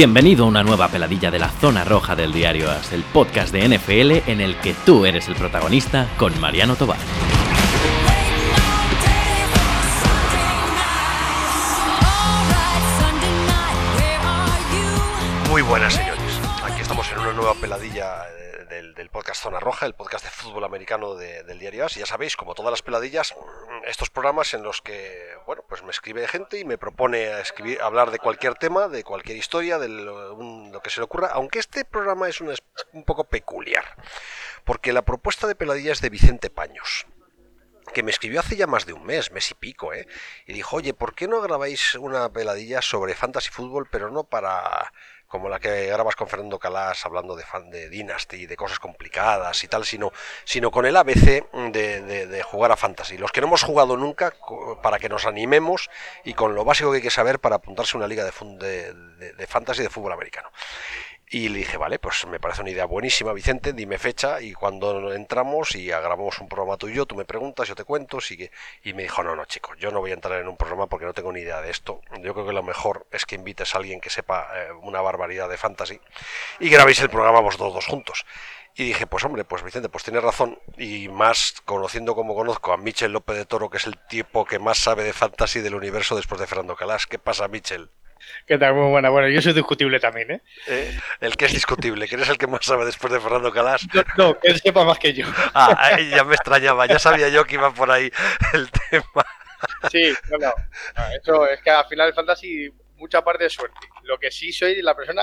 Bienvenido a una nueva peladilla de la zona roja del diario AS, el podcast de NFL en el que tú eres el protagonista con Mariano Tobar. Muy buenas, señores. Aquí estamos en una nueva peladilla del, podcast Zona Roja, el podcast de fútbol americano de- del diario AS. Ya sabéis, como todas las peladillas, mm, estos programas en los que, bueno, pues me escribe gente y me propone a escribir, hablar de cualquier tema, de cualquier historia, de lo, que se le ocurra. Aunque este programa es un, un poco peculiar, porque la propuesta de peladilla es de Vicente Paños que me escribió hace ya más de un mes, mes y pico, ¿eh? Y dijo, oye, ¿por qué no grabáis una peladilla sobre fantasy fútbol, pero no para como la que grabas con Fernando Calas hablando de fan de Dynasty, de cosas complicadas y tal, sino, sino con el ABC de, de- de jugar a fantasy. Los que no hemos jugado nunca, para que nos animemos y con lo básico que hay que saber para apuntarse a una liga de- de fantasy de fútbol americano. Y le dije, vale, pues me parece una idea buenísima, Vicente, dime fecha y cuando entramos y grabamos un programa tú y yo, tú me preguntas, yo te cuento, sigue. Y me dijo, no, no, chicos, yo no voy a entrar en un programa porque no tengo ni idea de esto. Yo creo que lo mejor es que invites a alguien que sepa eh, una barbaridad de fantasy y grabéis el programa vosotros dos juntos. Y dije, pues hombre, pues Vicente, pues tienes razón. Y más conociendo como conozco a Michel López de Toro, que es el tipo que más sabe de fantasy del universo después de Fernando Calas. ¿Qué pasa, Michel? ¿Qué tal? Muy buena. Bueno, yo soy discutible también, ¿eh? Eh, el que es discutible, que eres el que más sabe después de Fernando Calas. No, no, que él sepa más que yo. Ah, ya me extrañaba, ya sabía yo que iba por ahí el tema. Sí, no, Eso es que al final el fantasy, mucha parte de suerte. Lo que sí soy la persona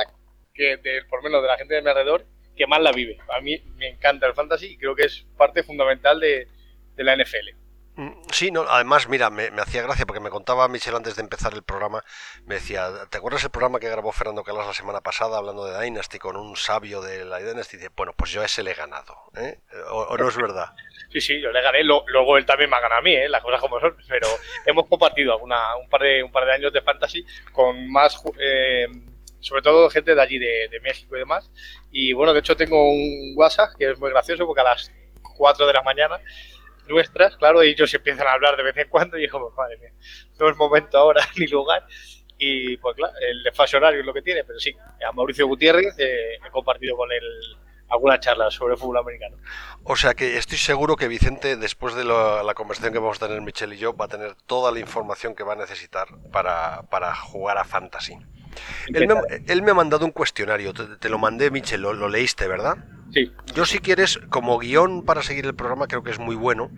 que, de, por menos de la gente de mi alrededor, que más la vive. A mí me encanta el fantasy y creo que es parte fundamental de, de la NFL. Mm, Sí, no, además, mira, me, me hacía gracia porque me contaba Michel antes de empezar el programa, me decía, ¿te acuerdas el programa que grabó Fernando Calas la semana pasada hablando de Dynasty con un sabio de la Dynasty? Y dice, bueno, pues yo a ese le he ganado, ¿eh? ¿O, o no es verdad? Sí, sí, yo le gané. Lo- luego él también me ha ganado a mí, ¿eh? las cosas como son. Pero hemos compartido alguna, un, par de, un par de años de fantasy con más, eh, sobre todo gente de allí, de, de México y demás. Y bueno, de hecho tengo un WhatsApp que es muy gracioso porque a las 4 de la mañana nuestras, claro, ellos empiezan a hablar de vez en cuando y digo, pues madre mía, no es momento ahora ni lugar. Y pues claro, el desfase horario es lo que tiene, pero sí, a Mauricio Gutiérrez eh, he compartido con él alguna charla sobre fútbol americano. O sea que estoy seguro que Vicente, después de la conversación que vamos a tener Michel y yo, va a tener toda la información que va a necesitar para, para jugar a Fantasy. Él me, él me ha mandado un cuestionario, te, te lo mandé, Michel, lo- lo leíste, ¿verdad? Sí. Yo si quieres, como guion para seguir el programa, creo que es muy bueno.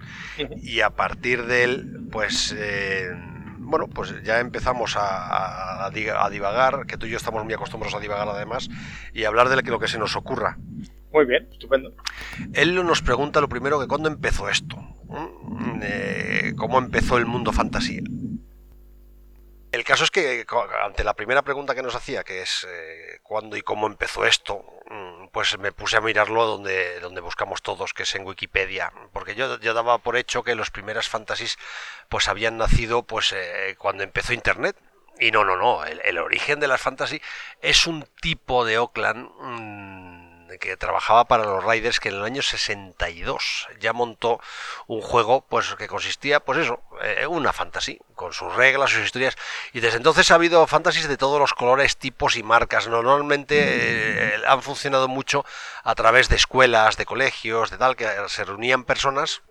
Y a partir de él, pues, eh, bueno, pues ya empezamos a, a- a divagar, que tú y yo estamos muy acostumbrados a divagar además, y hablar de lo que, lo que se nos ocurra. Muy bien, estupendo. Él nos pregunta lo primero que cuándo empezó esto, ¿Mm? Eh, cómo empezó el mundo fantasía. El caso es que ante la primera pregunta que nos hacía, que es eh, cuándo y cómo empezó esto, mm, pues me puse a mirarlo donde, donde buscamos todos, que es en Wikipedia, porque yo, yo daba por hecho que los primeras fantasies pues habían nacido pues eh, cuando empezó Internet. Y no, no, no, el, el origen de las fantasy es un tipo de Oakland mm, que trabajaba para los Raiders que en el año 62 ya montó un juego pues que consistía pues eso, eh, una fantasy con sus reglas, sus historias y desde entonces ha habido fantasies de todos los colores, tipos y marcas. Normalmente eh, han funcionado mucho a través de escuelas, de colegios, de tal que se reunían personas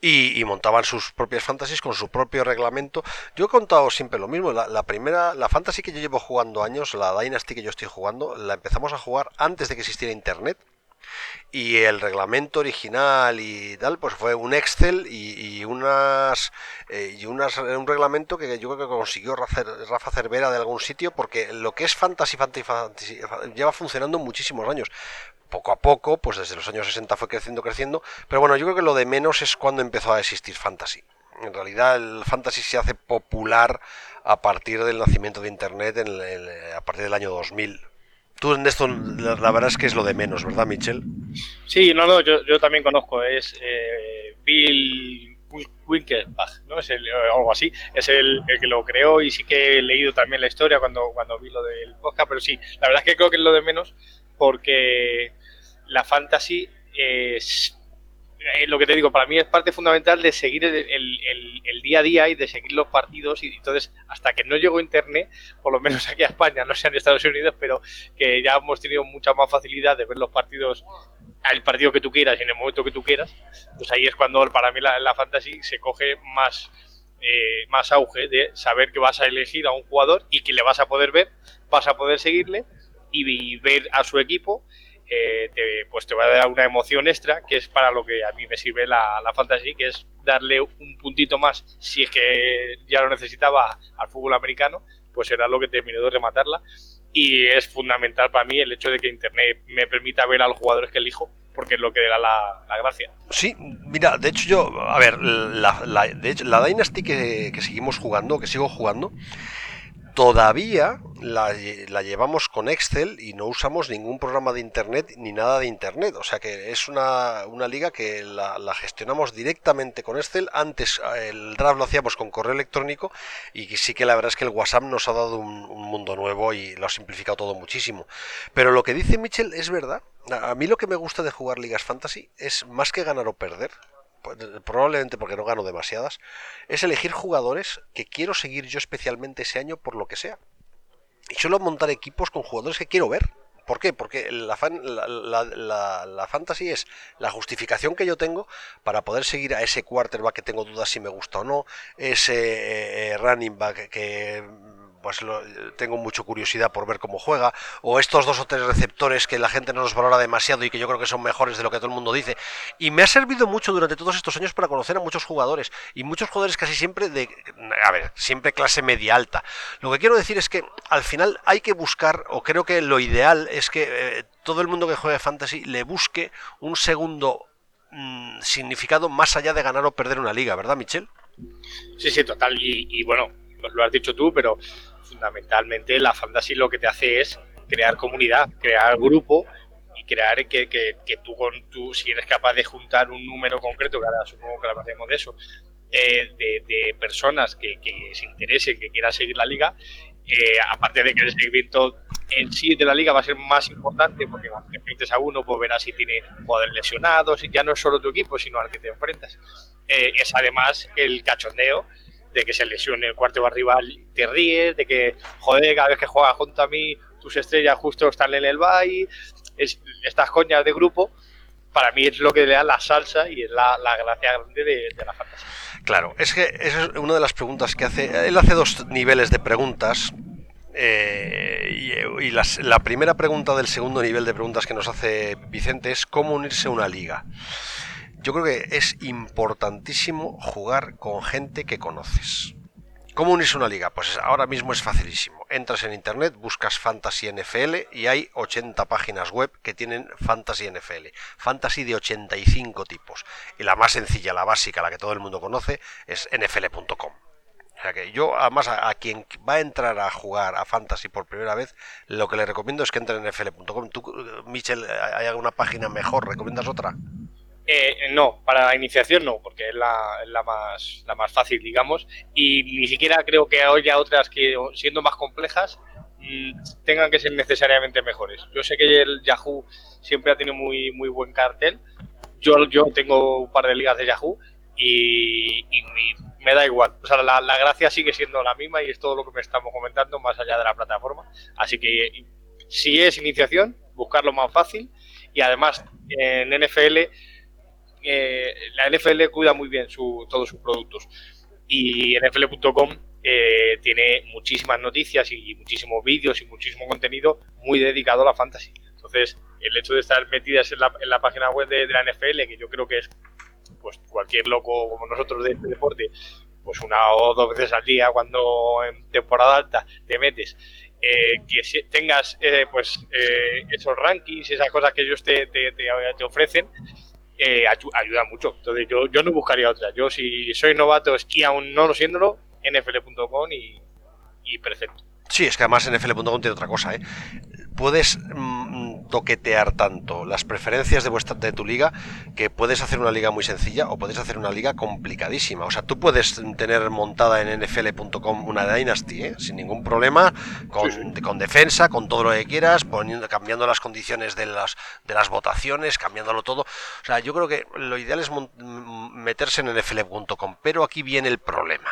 y, y montaban sus propias fantasies con su propio reglamento. Yo he contado siempre lo mismo. La, la primera, la fantasy que yo llevo jugando años, la Dynasty que yo estoy jugando, la empezamos a jugar antes de que existiera Internet. Y el reglamento original y tal, pues fue un Excel y, unas eh, y unas un reglamento que yo creo que consiguió Rafa, Cervera de algún sitio, porque lo que es fantasy, fantasy, fantasy lleva funcionando muchísimos años poco a poco, pues desde los años 60 fue creciendo, creciendo, pero bueno, yo creo que lo de menos es cuando empezó a existir fantasy. En realidad el fantasy se hace popular a partir del nacimiento de Internet en el- a partir del año 2000. Tú en esto la, verdad es que es lo de menos, ¿verdad, Michel? Sí, no, no, yo, yo también conozco, es eh, Bill Winkelbach, ¿no? Es el, algo así, es el, el que lo creó y sí que he leído también la historia cuando, cuando vi lo del podcast, pero sí, la verdad es que creo que es lo de menos porque la fantasy es eh, lo que te digo, para mí es parte fundamental de seguir el, día a día y de seguir los partidos. Y entonces, hasta que no llegó Internet, por lo menos aquí a España, no sé en Estados Unidos, pero que ya hemos tenido mucha más facilidad de ver los partidos al partido que tú quieras y en el momento que tú quieras, pues ahí es cuando para mí la, la fantasy se coge más, eh, más auge de saber que vas a elegir a un jugador y que le vas a poder ver, vas a poder seguirle y ver a su equipo eh, te, pues te va a dar una emoción extra, que es para lo que a mí me sirve la, la fantasy, que es darle un puntito más, si es que ya lo necesitaba al fútbol americano, pues será lo que terminó de rematarla. Y es fundamental para mí el hecho de que Internet me permita ver a los jugadores que elijo, porque es lo que da la, la gracia. Sí, mira, de hecho yo, a ver, la, la, de hecho, la Dynasty que, que seguimos jugando, que sigo jugando, todavía la, llevamos con Excel y no usamos ningún programa de Internet ni nada de Internet. O sea que es una, liga que la, gestionamos directamente con Excel. Antes el draft lo hacíamos con correo electrónico y sí que la verdad es que el WhatsApp nos ha dado un, un mundo nuevo y lo ha simplificado todo muchísimo. Pero lo que dice Mitchell es verdad. A mí lo que me gusta de jugar ligas fantasy es más que ganar o perder probablemente porque no gano demasiadas, es elegir jugadores que quiero seguir yo especialmente ese año por lo que sea. Y suelo montar equipos con jugadores que quiero ver. ¿Por qué? Porque la, la, fantasy es la justificación que yo tengo para poder seguir a ese quarterback que tengo dudas si me gusta o no, ese eh, eh, running back que pues tengo mucha curiosidad por ver cómo juega, o estos dos o tres receptores que la gente no los valora demasiado y que yo creo que son mejores de lo que todo el mundo dice. Y me ha servido mucho durante todos estos años para conocer a muchos jugadores, y muchos jugadores casi siempre de, a ver, siempre clase media alta. Lo que quiero decir es que al final hay que buscar, o creo que lo ideal es que eh, todo el mundo que juegue fantasy le busque un segundo mm, significado más allá de ganar o perder una liga, ¿verdad, Michel? Sí, sí, total. y bueno, lo has dicho tú, pero fundamentalmente la fantasy lo que te hace es crear comunidad, crear grupo y crear que, que, tú, con, tú, si eres capaz de juntar un número concreto, que ahora supongo que hablaremos de eso, eh, de, personas que, se interesen, que quieran seguir la liga, eh, aparte de que el seguimiento en sí de la liga va a ser más importante, porque cuando te enfrentes a uno, pues verás si tiene poder lesionados, y ya no es solo tu equipo, sino al que te enfrentas. Eh, es además el cachondeo de que se lesione el cuarto rival, te ríes, de que, joder, cada vez que juegas junto a mí, tus estrellas justo están en el bye, es, estas coñas de grupo, para mí es lo que le da la salsa y es la, gracia grande de, la fantasía. Claro, es que esa es una de las preguntas que hace. Él hace dos niveles de preguntas. Eh, y, la primera pregunta del segundo nivel de preguntas que nos hace Vicente es cómo unirse a una liga yo creo que es importantísimo jugar con gente que conoces. ¿Cómo unirse a una liga? Pues ahora mismo es facilísimo. Entras en internet, buscas Fantasy NFL y hay 80 páginas web que tienen Fantasy NFL. Fantasy de 85 tipos. Y la más sencilla, la básica, la que todo el mundo conoce, es nfl.com. O sea que yo, además, a, quien va a entrar a jugar a Fantasy por primera vez, lo que le recomiendo es que entre en nfl.com. ¿Tú, Michel, hay alguna página mejor? ¿Recomiendas otra? Eh, no, para la iniciación no, porque es la, la, más, la más fácil, digamos, y ni siquiera creo que haya otras que, siendo más complejas, mm, tengan que ser necesariamente mejores. Yo sé que el Yahoo siempre ha tenido muy, muy buen cartel. Yo, yo tengo un par de ligas de Yahoo y, me da igual. O sea, la, la, gracia sigue siendo la misma y es todo lo que me estamos comentando más allá de la plataforma. Así que si es iniciación, buscarlo más fácil y además en NFL eh, la NFL cuida muy bien su, todos sus productos y NFL.com eh, tiene muchísimas noticias y muchísimos vídeos y muchísimo contenido muy dedicado a la fantasy. Entonces, el hecho de estar metidas en la, en la página web de, la NFL, que yo creo que es pues cualquier loco como nosotros de este deporte, pues una o dos veces al día cuando en temporada alta te metes eh, que tengas eh, pues eh, esos rankings, esas cosas que ellos te, te, te ofrecen eh, ayuda mucho. Entonces yo, yo no buscaría otra. Yo si soy novato y aún no lo siéndolo, nfl.com y, perfecto. Sí, es que además nfl.com tiene otra cosa, ¿eh? Puedes mm, toquetear tanto las preferencias de, vuestra, de tu liga que puedes hacer una liga muy sencilla o puedes hacer una liga complicadísima. O sea, tú puedes tener montada en nfl.com una Dynasty ¿eh? sin ningún problema, con, con, defensa, con todo lo que quieras, poniendo, cambiando las condiciones de las, de las votaciones, cambiándolo todo. O sea, yo creo que lo ideal es meterse en nfl.com, pero aquí viene el problema.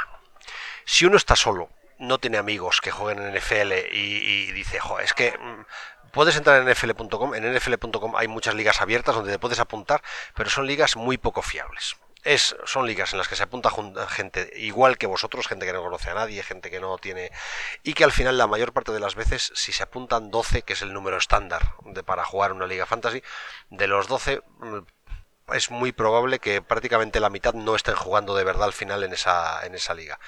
Si uno está solo, no tiene amigos que jueguen en NFL y, dice, jo, es que mm, puedes entrar en nfl.com, en nfl.com hay muchas ligas abiertas donde te puedes apuntar, pero son ligas muy poco fiables. Es, son ligas en las que se apunta gente igual que vosotros, gente que no conoce a nadie, gente que no tiene... Y que al final la mayor parte de las veces, si se apuntan 12, que es el número estándar de, para jugar una liga fantasy, de los 12 mm, es muy probable que prácticamente la mitad no estén jugando de verdad al final en esa, en esa liga.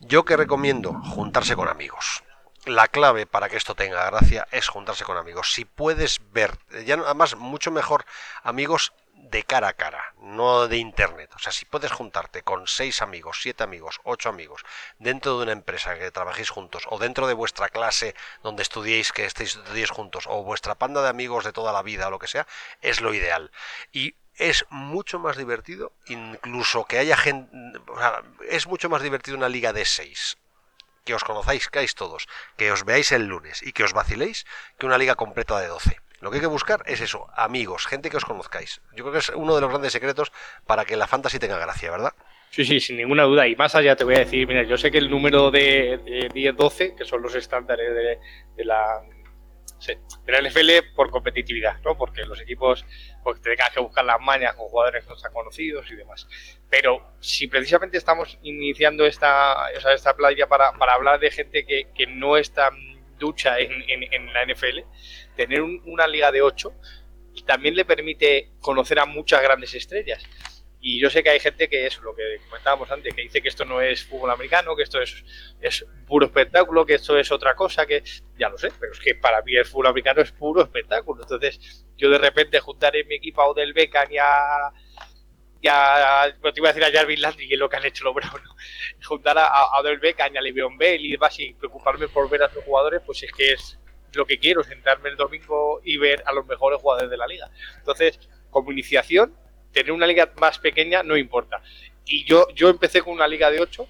Yo que recomiendo juntarse con amigos la clave para que esto tenga gracia es juntarse con amigos. Si puedes ver, ya además mucho mejor amigos de cara a cara, no de internet. O sea, si puedes juntarte con seis amigos, siete amigos, ocho amigos, dentro de una empresa que trabajéis juntos, o dentro de vuestra clase donde estudiéis, que estéis juntos, o vuestra panda de amigos de toda la vida, o lo que sea, es lo ideal. Y es mucho más divertido, incluso que haya gente, o sea, es mucho más divertido una liga de seis que os conozcáis, todos, que os veáis el lunes y que os vaciléis, que una liga completa de 12. Lo que hay que buscar es eso, amigos, gente que os conozcáis. Yo creo que es uno de los grandes secretos para que la fantasy tenga gracia, ¿verdad? Sí, sí, sin ninguna duda. Y más allá te voy a decir, mira, yo sé que el número de, 10-12, que son los estándares de la Sí, de la NFL por competitividad, ¿no? Porque los equipos pues, tengan que buscar las mañas con jugadores no están conocidos y demás. Pero si precisamente estamos iniciando esta, o sea, esta playa para, para, hablar de gente que, que no está ducha en, en, la NFL, tener una liga de 8 también le permite conocer a muchas grandes estrellas. Y yo sé que hay gente que es lo que comentábamos antes, que dice que esto no es fútbol americano, que esto es, es puro espectáculo, que esto es otra cosa, que ya lo sé, pero es que para mí el fútbol americano es puro espectáculo. Entonces, yo de repente juntaré mi equipo a Odell Beckham y a, ya te iba a decir a Jarvis Landry, que es lo que han hecho los Browns, juntar a, a Odell Beckham y a Le'Veon Bell y demás y preocuparme por ver a sus jugadores, pues es que es lo que quiero, sentarme el domingo y ver a los mejores jugadores de la liga. Entonces, como iniciación, tener una liga más pequeña no importa. Y yo, yo empecé con una liga de 8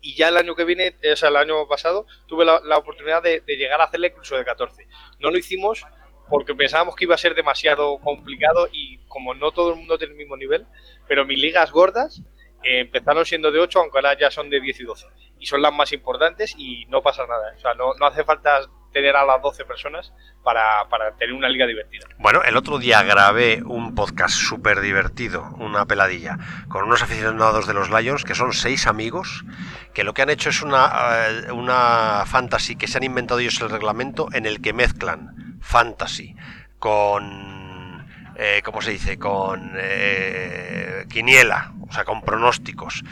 y ya el año que viene, o sea, el año pasado, tuve la, oportunidad de, llegar a hacerle incluso de 14. No lo hicimos porque pensábamos que iba a ser demasiado complicado y como no todo el mundo tiene el mismo nivel, pero mis ligas gordas eh, empezaron siendo de 8, aunque ahora ya son de 10 y 12. Y son las más importantes y no pasa nada. O sea, no, no hace falta tener a las 12 personas para, tener una liga divertida. Bueno, el otro día grabé un podcast súper divertido, una peladilla, con unos aficionados de los Lions, que son seis amigos, que lo que han hecho es una, eh, una fantasy que se han inventado ellos el reglamento en el que mezclan fantasy con eh, ¿cómo se dice? Con eh, quiniela, o sea, con pronósticos.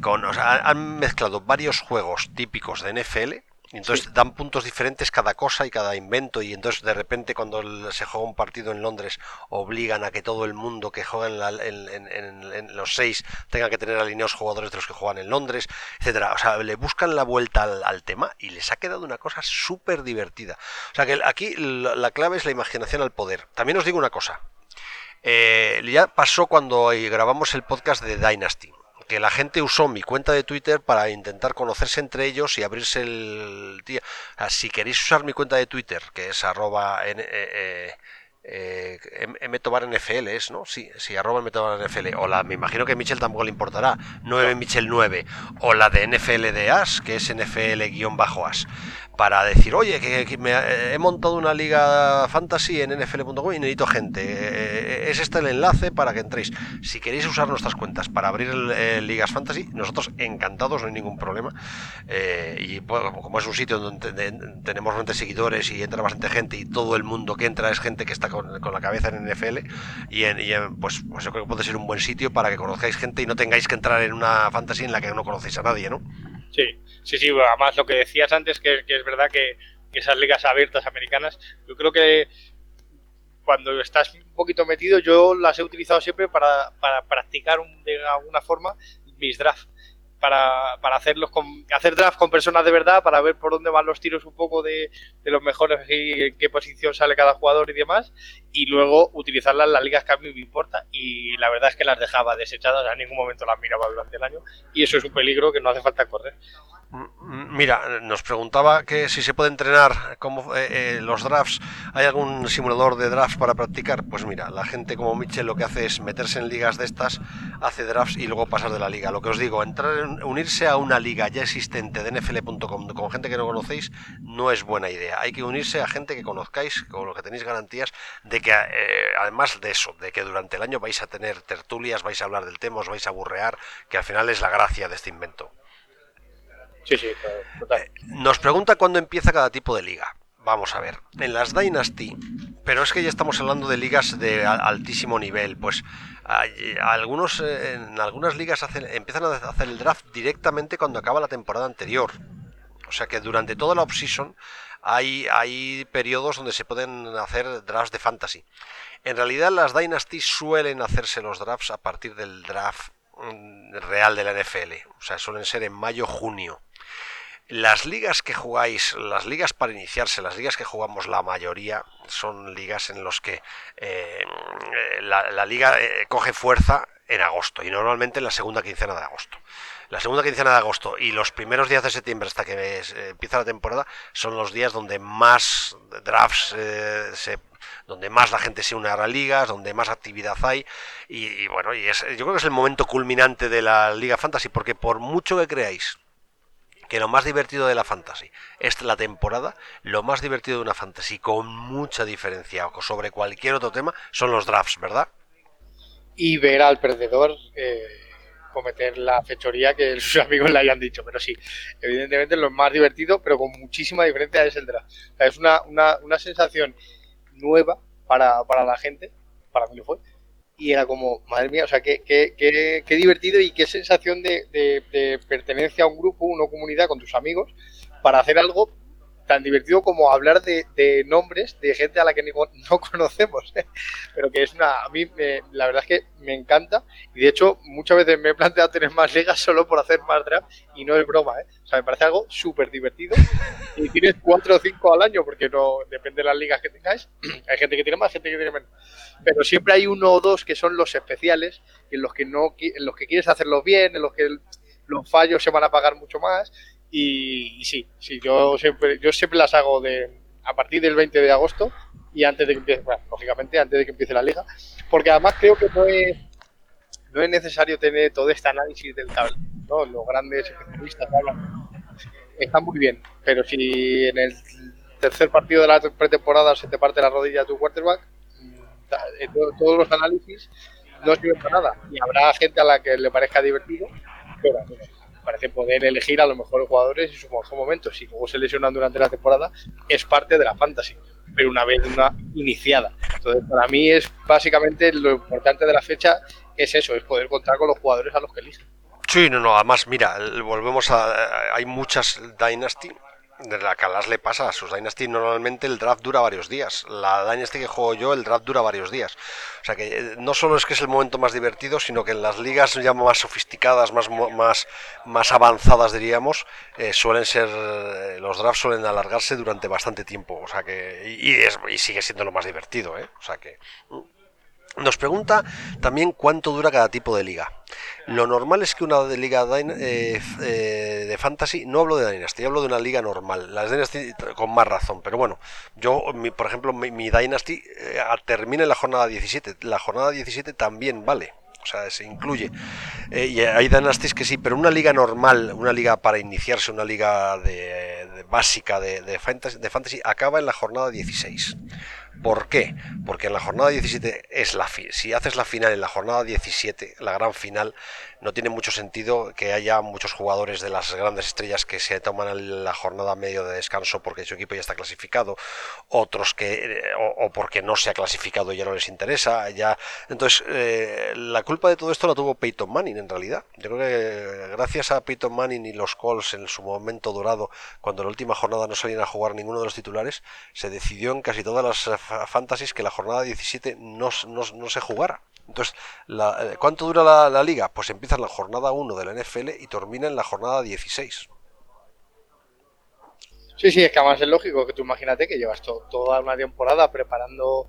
con, o sea, han mezclado varios juegos típicos de NFL entonces dan puntos diferentes cada cosa y cada invento y entonces de repente cuando se juega un partido en Londres obligan a que todo el mundo que juega en, los seis tenga que tener alineados jugadores de los que juegan en Londres, etcétera. O sea, le buscan la vuelta al, tema y les ha quedado una cosa súper divertida. O sea que aquí la, clave es la imaginación al poder. También os digo una cosa. Eh, ya pasó cuando grabamos el podcast de Dynasty que la gente usó mi cuenta de Twitter para intentar conocerse entre ellos y abrirse el día. si queréis usar mi cuenta de Twitter, que es arroba eh, eh, eh, NFL es, ¿no? Sí, sí, arroba NFL. O la, me imagino que Michel tampoco le importará, 9 Michel 9. O la de NFL de As, que es NFL-As para decir, oye, que, me, he montado una liga fantasy en nfl.com y necesito gente. Eh, es este el enlace para que entréis. Si queréis usar nuestras cuentas para abrir ligas fantasy, nosotros encantados, no hay ningún problema. Eh, y como es un sitio donde tenemos bastantes seguidores y entra bastante gente y todo el mundo que entra es gente que está con, la cabeza en NFL, y, en, pues, pues yo creo que puede ser un buen sitio para que conozcáis gente y no tengáis que entrar en una fantasy en la que no conocéis a nadie, ¿no? Sí, sí, sí, además lo que decías antes, que, es verdad que, esas ligas abiertas americanas, yo creo que cuando estás un poquito metido, yo las he utilizado siempre para, para practicar de alguna forma mis drafts para, para hacerlos con, hacer draft con personas de verdad, para ver por dónde van los tiros un poco de, de los mejores y en qué posición sale cada jugador y demás, y luego utilizarlas en las ligas que a mí me importa. Y la verdad es que las dejaba desechadas, a ningún momento las miraba durante el año, y eso es un peligro que no hace falta correr. Mira, nos preguntaba que si se puede entrenar como eh, eh, los drafts, ¿hay algún simulador de drafts para practicar? Pues mira, la gente como Mitchell lo que hace es meterse en ligas de estas, hace drafts y luego pasar de la liga. Lo que os digo, entrar unirse a una liga ya existente de nfl.com con gente que no conocéis no es buena idea. Hay que unirse a gente que conozcáis, con lo que tenéis garantías de que, eh, además de eso, de que durante el año vais a tener tertulias, vais a hablar del tema, os vais a burrear, que al final es la gracia de este invento. Sí, sí, total. Eh, nos pregunta cuándo empieza cada tipo de liga. Vamos a ver, en las Dynasty, pero es que ya estamos hablando de ligas de altísimo nivel, pues algunos eh, en algunas ligas hacen, empiezan a hacer el draft directamente cuando acaba la temporada anterior. O sea que durante toda la offseason hay, hay periodos donde se pueden hacer drafts de fantasy. En realidad las Dynasty suelen hacerse los drafts a partir del draft mm, real de la NFL. O sea, suelen ser en mayo-junio. Las ligas que jugáis, las ligas para iniciarse, las ligas que jugamos la mayoría, son ligas en las que eh, la, liga eh, coge fuerza en agosto y normalmente en la segunda quincena de agosto. La segunda quincena de agosto y los primeros días de septiembre hasta que eh, empieza la temporada son los días donde más drafts se donde más la gente se une a las ligas, donde más actividad hay y, bueno, y es, yo creo que es el momento culminante de la Liga Fantasy porque por mucho que creáis que lo más divertido de la fantasy es la temporada, lo más divertido de una fantasy con mucha diferencia sobre cualquier otro tema son los drafts, ¿verdad? Y ver al perdedor eh, cometer la fechoría que sus amigos le hayan dicho, pero sí, evidentemente lo más divertido, pero con muchísima diferencia es el draft. es una, una, una sensación nueva para, para la gente, para mí lo fue, y era como, madre mía, o sea, qué, qué, qué, qué divertido y qué sensación de, de, pertenencia a un grupo, una comunidad con tus amigos para hacer algo tan divertido como hablar de, de nombres de gente a la que no conocemos. ¿eh? Pero que es una. A mí, la verdad es que me encanta. Y de hecho, muchas veces me he planteado tener más ligas solo por hacer más draft. Y no es broma, ¿eh? O sea, me parece algo súper divertido. Y tienes cuatro o cinco al año, porque no depende de las ligas que tengáis. hay gente que tiene más, gente que tiene menos. Pero siempre hay uno o dos que son los especiales, en los que, no, en los que quieres hacerlo bien, en los que los fallos se van a pagar mucho más y, sí, sí, yo siempre, yo siempre las hago de a partir del 20 de agosto y antes de que empiece, bueno, lógicamente antes de que empiece la liga, porque además creo que no es, no es necesario tener todo este análisis del tablero, ¿no? Los grandes especialistas hablan, está muy bien, pero si en el tercer partido de la pretemporada se te parte la rodilla tu quarterback, mm, todos los análisis no sirven para nada. Y habrá gente a la que le parezca divertido, pero parece poder elegir a los mejores jugadores en su mejor momento. Si luego se lesionan durante la temporada, es parte de la fantasy, pero una vez una iniciada. Entonces, para mí es básicamente lo importante de la fecha es eso, es poder contar con los jugadores a los que eligen. Sí, no, no, además, mira, volvemos a. Hay muchas Dynasty de la que le pasa a sus Dynasty normalmente el draft dura varios días. La Dynasty que juego yo, el draft dura varios días. O sea que eh, no solo es que es el momento más divertido, sino que en las ligas ya más sofisticadas, más, más, más avanzadas diríamos, eh, suelen ser, eh, los drafts suelen alargarse durante bastante tiempo. O sea que, y, es, y sigue siendo lo más divertido, ¿eh? O sea que... Nos pregunta también cuánto dura cada tipo de liga. Lo normal es que una de liga eh, eh, de fantasy, no hablo de Dynasty, hablo de una liga normal. Las Dynasty con más razón, pero bueno, yo, por ejemplo, mi, Dynasty eh, termina en la jornada 17. La jornada 17 también vale. O sea, se incluye. y hay Dynasties que sí, pero una liga normal, una liga para iniciarse, una liga de, básica de, de, fantasy, de fantasy, acaba en la jornada 16. ¿Por qué? Porque en la jornada 17 es la si haces la final en la jornada 17, la gran final, no tiene mucho sentido que haya muchos jugadores de las grandes estrellas que se toman la jornada medio de descanso porque su equipo ya está clasificado, otros que eh, o, porque no se ha clasificado y ya no les interesa, ya entonces eh, la culpa de todo esto la tuvo Peyton Manning en realidad. Yo creo que gracias a Peyton Manning y los Colts en su momento dorado, cuando en la última jornada no salían a jugar ninguno de los titulares, se decidió en casi todas las fantasies que la jornada 17 no, no, no se jugara Entonces, la, ¿cuánto dura la, liga? Pues empieza en la jornada 1 de la NFL y termina en la jornada 16. Sí, sí, es que además es lógico que tú imagínate que llevas toda una temporada preparando,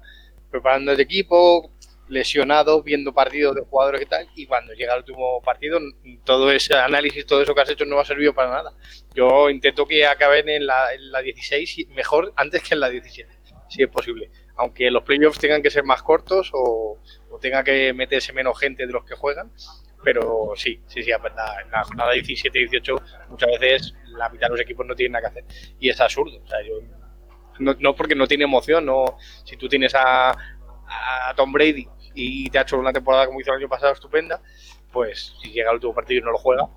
preparando el equipo, lesionado, viendo partidos de jugadores y tal, y cuando llega el último partido, todo ese análisis, todo eso que has hecho no va a servir para nada. Yo intento que acaben en la, en la 16 mejor antes que en la 17, si es posible. Aunque los playoffs tengan que ser más cortos o, tenga que meterse menos gente de los que juegan, pero sí, sí, sí, es verdad. En la jornada 17 y 18 muchas veces la mitad de los equipos no tienen nada que hacer. Y es absurdo. O sea, yo, no, no porque no tiene emoción, no si tú tienes a, a Tom Brady y te ha hecho una temporada como hizo el año pasado estupenda, pues si llega el último partido y no lo juega,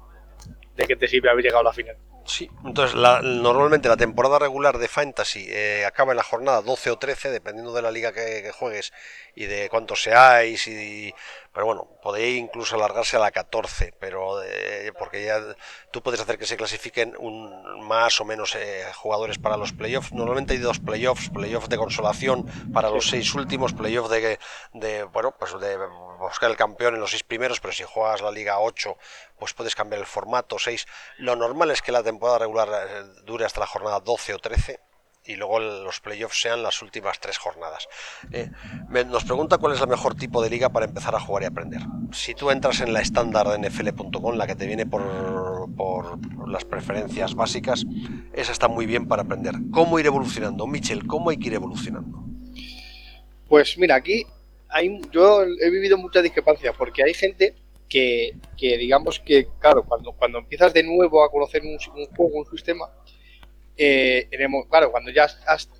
¿de qué te sirve haber llegado a la final? Sí, entonces la, normalmente la temporada regular de Fantasy eh, acaba en la jornada 12 o 13, dependiendo de la liga que, que juegues y de cuántos seáis y, pero bueno, podéis incluso alargarse a la 14, pero eh, porque ya tú puedes hacer que se clasifiquen un, más o menos eh, jugadores para los playoffs. Normalmente hay dos playoffs, playoffs de consolación para los seis últimos, playoffs de, de, bueno, pues de buscar el campeón en los seis primeros, pero si juegas la liga 8, pues puedes cambiar el formato 6. Lo normal es que la temporada regular eh, dure hasta la jornada 12 o 13 y luego los playoffs sean las últimas tres jornadas. Eh, nos pregunta cuál es el mejor tipo de liga para empezar a jugar y aprender. Si tú entras en la estándar de NFL.com, la que te viene por, por, las preferencias básicas, esa está muy bien para aprender. ¿Cómo ir evolucionando? Michel, ¿cómo hay que ir evolucionando? Pues mira, aquí hay, yo he vivido mucha discrepancia porque hay gente que, que digamos que, claro, cuando, cuando empiezas de nuevo a conocer un, un juego, un sistema, eh, claro, cuando ya has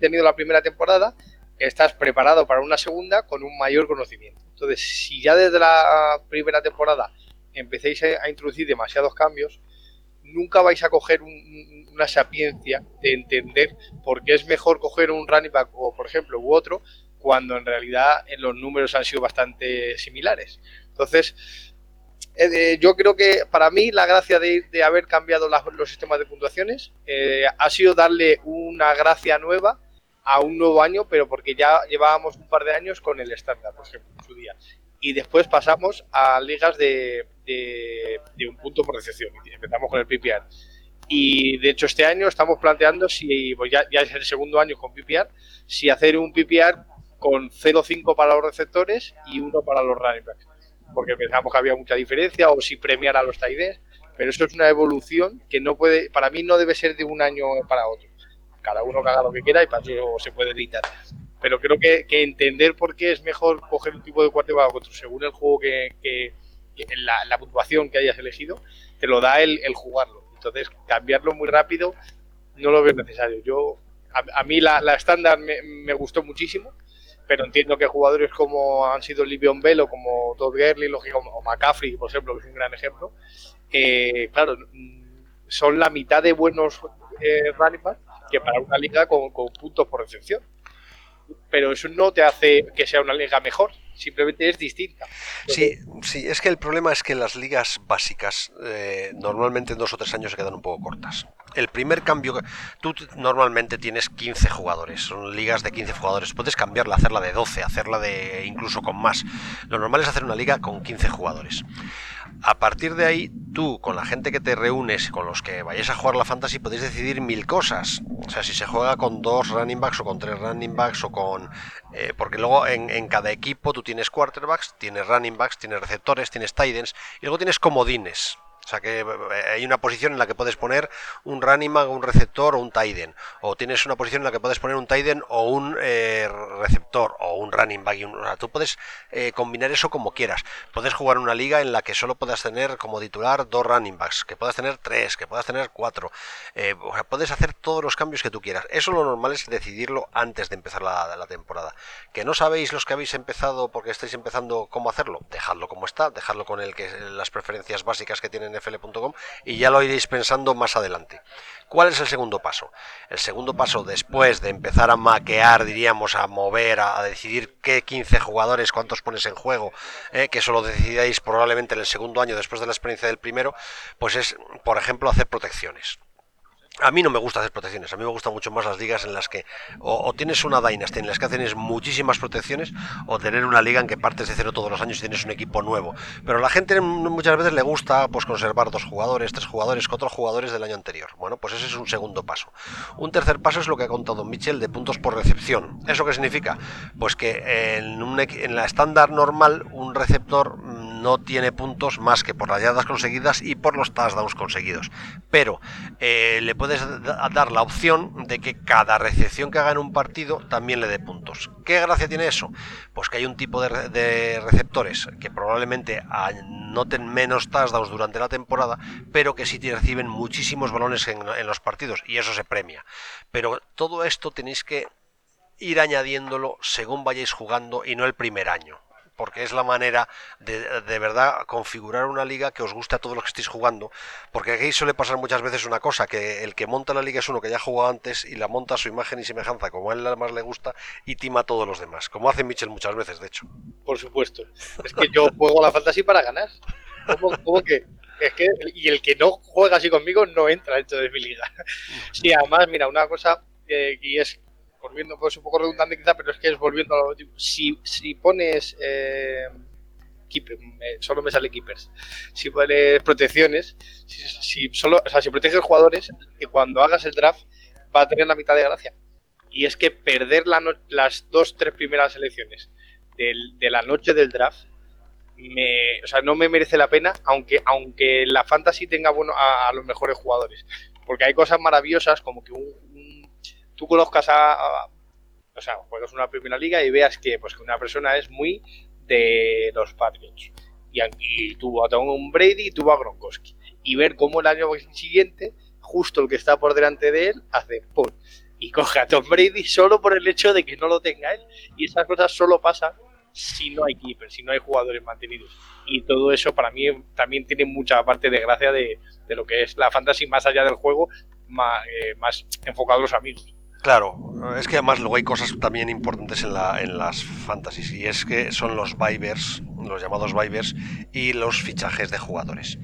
tenido la primera temporada, estás preparado para una segunda con un mayor conocimiento. Entonces, si ya desde la primera temporada empecéis a introducir demasiados cambios, nunca vais a coger un, una sapiencia de entender por qué es mejor coger un running back o, por ejemplo, u otro, cuando en realidad los números han sido bastante similares. Entonces, eh, yo creo que para mí la gracia de, haber cambiado los sistemas de puntuaciones eh, ha sido darle una gracia nueva a un nuevo año, pero porque ya llevábamos un par de años con el estándar, por ejemplo, en su día. Y después pasamos a ligas de, de, de un punto por recepción. Empezamos con el PPR. Y de hecho este año estamos planteando si, pues ya, ya es el segundo año con PPR, si hacer un PPR con 0,5 para los receptores y 1 para los running backs porque pensamos que había mucha diferencia, o si premiar a los Taides, pero eso es una evolución que no puede, para mí no debe ser de un año para otro. Cada uno que lo que quiera y para eso se puede editar. Pero creo que, entender por qué es mejor coger un tipo de quarterback otro según el juego que, la, puntuación que hayas elegido, te lo da el, el, jugarlo. Entonces, cambiarlo muy rápido no lo veo necesario. Yo, a, a mí la estándar me gustó muchísimo pero entiendo que jugadores como han sido Livion Bell o como Todd Gurley o McCaffrey, por ejemplo, que es un gran ejemplo, eh, claro, son la mitad de buenos eh, running backs que para una liga con, con puntos por recepción. Pero eso no te hace que sea una liga mejor, simplemente es distinta. Sí, sí, es que el problema es que las ligas básicas eh, normalmente en dos o tres años se quedan un poco cortas. El primer cambio, tú normalmente tienes 15 jugadores, son ligas de 15 jugadores, puedes cambiarla, hacerla de 12, hacerla de incluso con más. Lo normal es hacer una liga con 15 jugadores. A partir de ahí, tú, con la gente que te reúnes, con los que vayáis a jugar la fantasy, podéis decidir mil cosas. O sea, si se juega con dos running backs o con tres running backs o con... Eh, porque luego en, en, cada equipo tú tienes quarterbacks, tienes running backs, tienes receptores, tienes tight ends y luego tienes comodines. O sea que eh, hay una posición en la que puedes poner un running back, un receptor o un tight end. O tienes una posición en la que puedes poner un tight end o un eh, receptor o un running back. O sea, tú puedes eh, combinar eso como quieras. Puedes jugar una liga en la que solo puedas tener como titular dos running backs, que puedas tener tres, que puedas tener cuatro. O sea, puedes hacer todos los cambios que tú quieras. Eso lo normal es decidirlo antes de empezar la, la temporada. Que no sabéis los que habéis empezado porque estáis empezando cómo hacerlo, dejadlo como está, dejadlo con el que las preferencias básicas que tienen y ya lo iréis pensando más adelante. ¿Cuál es el segundo paso? El segundo paso, después de empezar a maquear, diríamos, a mover, a, decidir qué 15 jugadores, cuántos pones en juego, eh, que eso lo decidáis probablemente en el segundo año después de la experiencia del primero, pues es, por ejemplo, hacer protecciones. A mí no me gusta hacer protecciones, a mí me gustan mucho más las ligas en las que o, tienes una Dynasty en las que hacen muchísimas protecciones o tener una liga en que partes de cero todos los años y tienes un equipo nuevo. Pero a la gente muchas veces le gusta pues conservar dos jugadores, tres jugadores, cuatro jugadores del año anterior. Bueno, pues ese es un segundo paso. Un tercer paso es lo que ha contado Mitchell de puntos por recepción. ¿Eso qué significa? Pues que en, en la estándar normal un receptor no tiene puntos más que por las yardas conseguidas y por los touchdowns conseguidos. Pero eh, le puedes dar la opción de que cada recepción que haga en un partido también le dé puntos. ¿Qué gracia tiene eso? Pues que hay un tipo de, receptores que probablemente noten menos touchdowns durante la temporada, pero que sí reciben muchísimos balones en, en los partidos y eso se premia. Pero todo esto tenéis que ir añadiéndolo según vayáis jugando y no el primer año porque es la manera de, de verdad configurar una liga que os guste a todos los que estéis jugando, porque aquí suele pasar muchas veces una cosa, que el que monta la liga es uno que ya ha jugado antes y la monta a su imagen y semejanza como a él más le gusta y tima a todos los demás, como hace Mitchell muchas veces, de hecho. Por supuesto. Es que yo juego la fantasy para ganar. ¿Cómo, que? Es que, y el que no juega así conmigo no entra dentro de mi liga. Sí, además, mira, una cosa eh, y es volviendo, pues un poco redundante quizá, pero es que es volviendo a lo. Si, si pones. Eh, solo me sale keepers. Si pones protecciones, si, solo, o sea, si proteges jugadores, que cuando hagas el draft va a tener la mitad de gracia. Y es que perder la las dos, tres primeras elecciones de la noche del draft, me, o sea, no me merece la pena, aunque, aunque la fantasy tenga bueno a, a los mejores jugadores. Porque hay cosas maravillosas como que un, tú conozcas a, o sea, juegas una primera liga y veas que, pues, que una persona es muy de los Patriots. Y, y tuvo a Tom Brady y tuvo a Gronkowski. Y ver cómo el año siguiente, justo el que está por delante de él, hace ¡pum! Y coge a Tom Brady solo por el hecho de que no lo tenga él. Y esas cosas solo pasan si no hay keepers, si no hay jugadores mantenidos. Y todo eso para mí también tiene mucha parte de gracia de, lo que es la fantasy más allá del juego, eh, más enfocado a los amigos. Claro, es que además luego hay cosas también importantes en, la, en las fantasies y es que son los vibers, los llamados vibers y los fichajes de jugadores.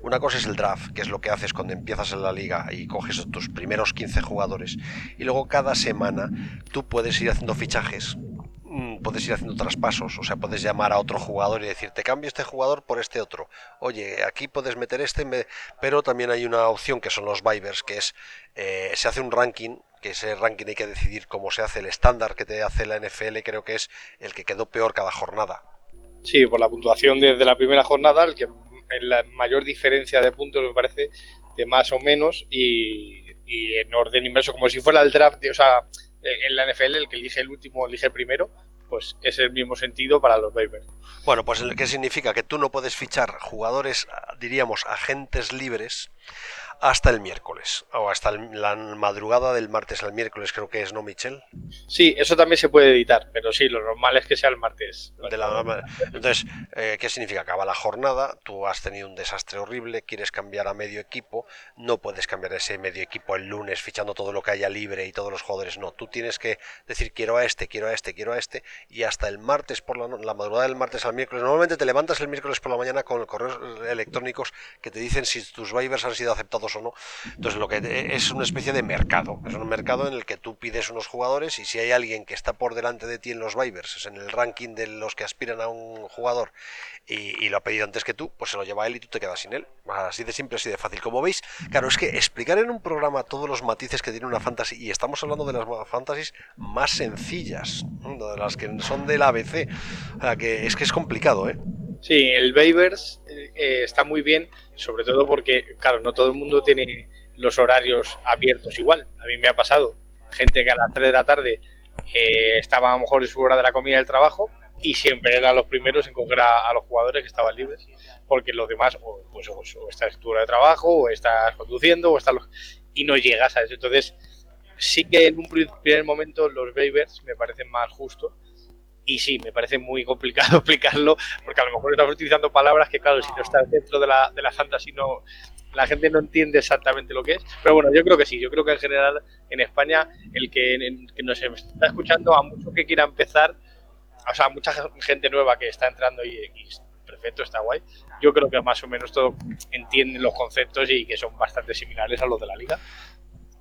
Una cosa es el draft, que es lo que haces cuando empiezas en la liga y coges tus primeros 15 jugadores y luego cada semana tú puedes ir haciendo fichajes mm, puedes ir haciendo traspasos, o sea, puedes llamar a otro jugador y decir, te cambio este jugador por este otro. Oye, aquí puedes meter este, pero también hay una opción que son los vibers, que es, eh, se hace un ranking que ese ranking hay que decidir cómo se hace el estándar que te hace la NFL, creo que es el que quedó peor cada jornada. Sí, por la puntuación desde la primera jornada, el que en la mayor diferencia de puntos me parece de más o menos y, en orden inverso, como si fuera el draft, o sea, en la NFL el que elige el último elige el primero, pues es el mismo sentido para los Vipers. Bueno, pues ¿qué significa? Que tú no puedes fichar jugadores, diríamos, agentes libres hasta el miércoles, o hasta la madrugada del martes al miércoles, creo que es, ¿no, Michel? Sí, eso también se puede editar, pero sí, lo normal es que sea el martes. Entonces, eh, ¿qué significa? Acaba la jornada, tú has tenido un desastre horrible, quieres cambiar a medio equipo, no puedes cambiar ese medio equipo el lunes fichando todo lo que haya libre y todos los jugadores, no, tú tienes que decir quiero a este, quiero a este, quiero a este, y hasta el martes por la, la madrugada del martes al miércoles, normalmente te levantas el miércoles por la mañana con correos electrónicos que te dicen si tus waivers han sido aceptados o no. Entonces lo que es una especie de mercado, es un mercado en el que tú pides unos jugadores y si hay alguien que está por delante de ti en los Vibers, en el ranking de los que aspiran a un jugador y, lo ha pedido antes que tú, pues se lo lleva él y tú te quedas sin él. Así de simple, así de fácil. Como veis, claro, es que explicar en un programa todos los matices que tiene una fantasy, y estamos hablando de las fantasies más sencillas, de las que son del ABC, o sea, que es que es complicado, ¿eh? Sí, el Waivers eh, está muy bien, sobre todo porque, claro, no todo el mundo tiene los horarios abiertos igual. A mí me ha pasado gente que a las 3 de la tarde eh, estaba a lo mejor en su hora de la comida del trabajo y siempre eran los primeros en coger a, los jugadores que estaban libres, porque los demás o, pues, o, estás en tu hora de trabajo o estás conduciendo o estás y no llegas a eso. Entonces, sí que en un primer momento los waivers me parecen más justos y sí, me parece muy complicado explicarlo, porque a lo mejor estamos utilizando palabras que, claro, si no estás dentro de la, de la fantasy, no, la gente no entiende exactamente lo que es. Pero bueno, yo creo que sí, yo creo que en general en España, el que, que nos está escuchando, a mucho que quiera empezar, o sea, mucha gente nueva que está entrando y, y perfecto, está guay. Yo creo que más o menos todo entienden los conceptos y que son bastante similares a los de la liga.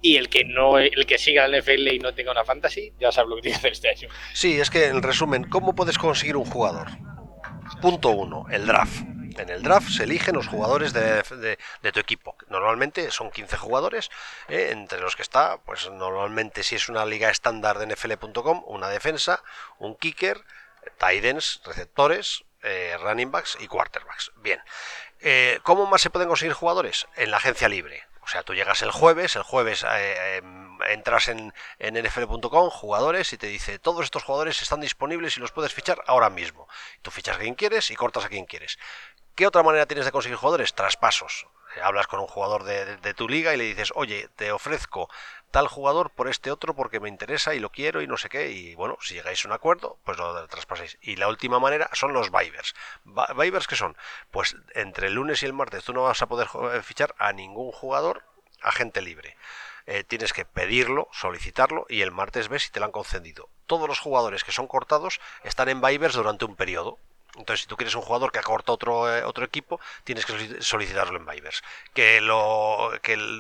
Y el que no el que siga el NFL y no tenga una fantasy ya sabe lo que tiene que hacer este año. Sí, es que en resumen, ¿cómo puedes conseguir un jugador? Punto uno, el draft. En el draft se eligen los jugadores de, tu equipo. Normalmente son 15 jugadores, eh, entre los que está, pues normalmente si es una liga estándar de NFL.com, una defensa, un kicker, tight ends, receptores, eh, running backs y quarterbacks. Bien, eh, ¿cómo más se pueden conseguir jugadores? En la agencia libre. O sea, tú llegas el jueves, el jueves eh, em, entras en, en nfl.com, jugadores, y te dice, todos estos jugadores están disponibles y los puedes fichar ahora mismo. Tú fichas a quien quieres y cortas a quien quieres. ¿Qué otra manera tienes de conseguir jugadores? Traspasos. Hablas con un jugador de, tu liga y le dices, oye, te ofrezco tal jugador por este otro porque me interesa y lo quiero y no sé qué. Y bueno, si llegáis a un acuerdo, pues lo traspasáis. Y la última manera son los Vibers. ¿Vibers qué son? Pues entre el lunes y el martes tú no vas a poder eh, fichar a ningún jugador agente libre. Eh, tienes que pedirlo, solicitarlo y el martes ves si te lo han concedido. Todos los jugadores que son cortados están en Vibers durante un periodo. Entonces, si tú quieres un jugador que acorta otro, eh, otro equipo, tienes que solicitarlo en Vibers. Que, lo,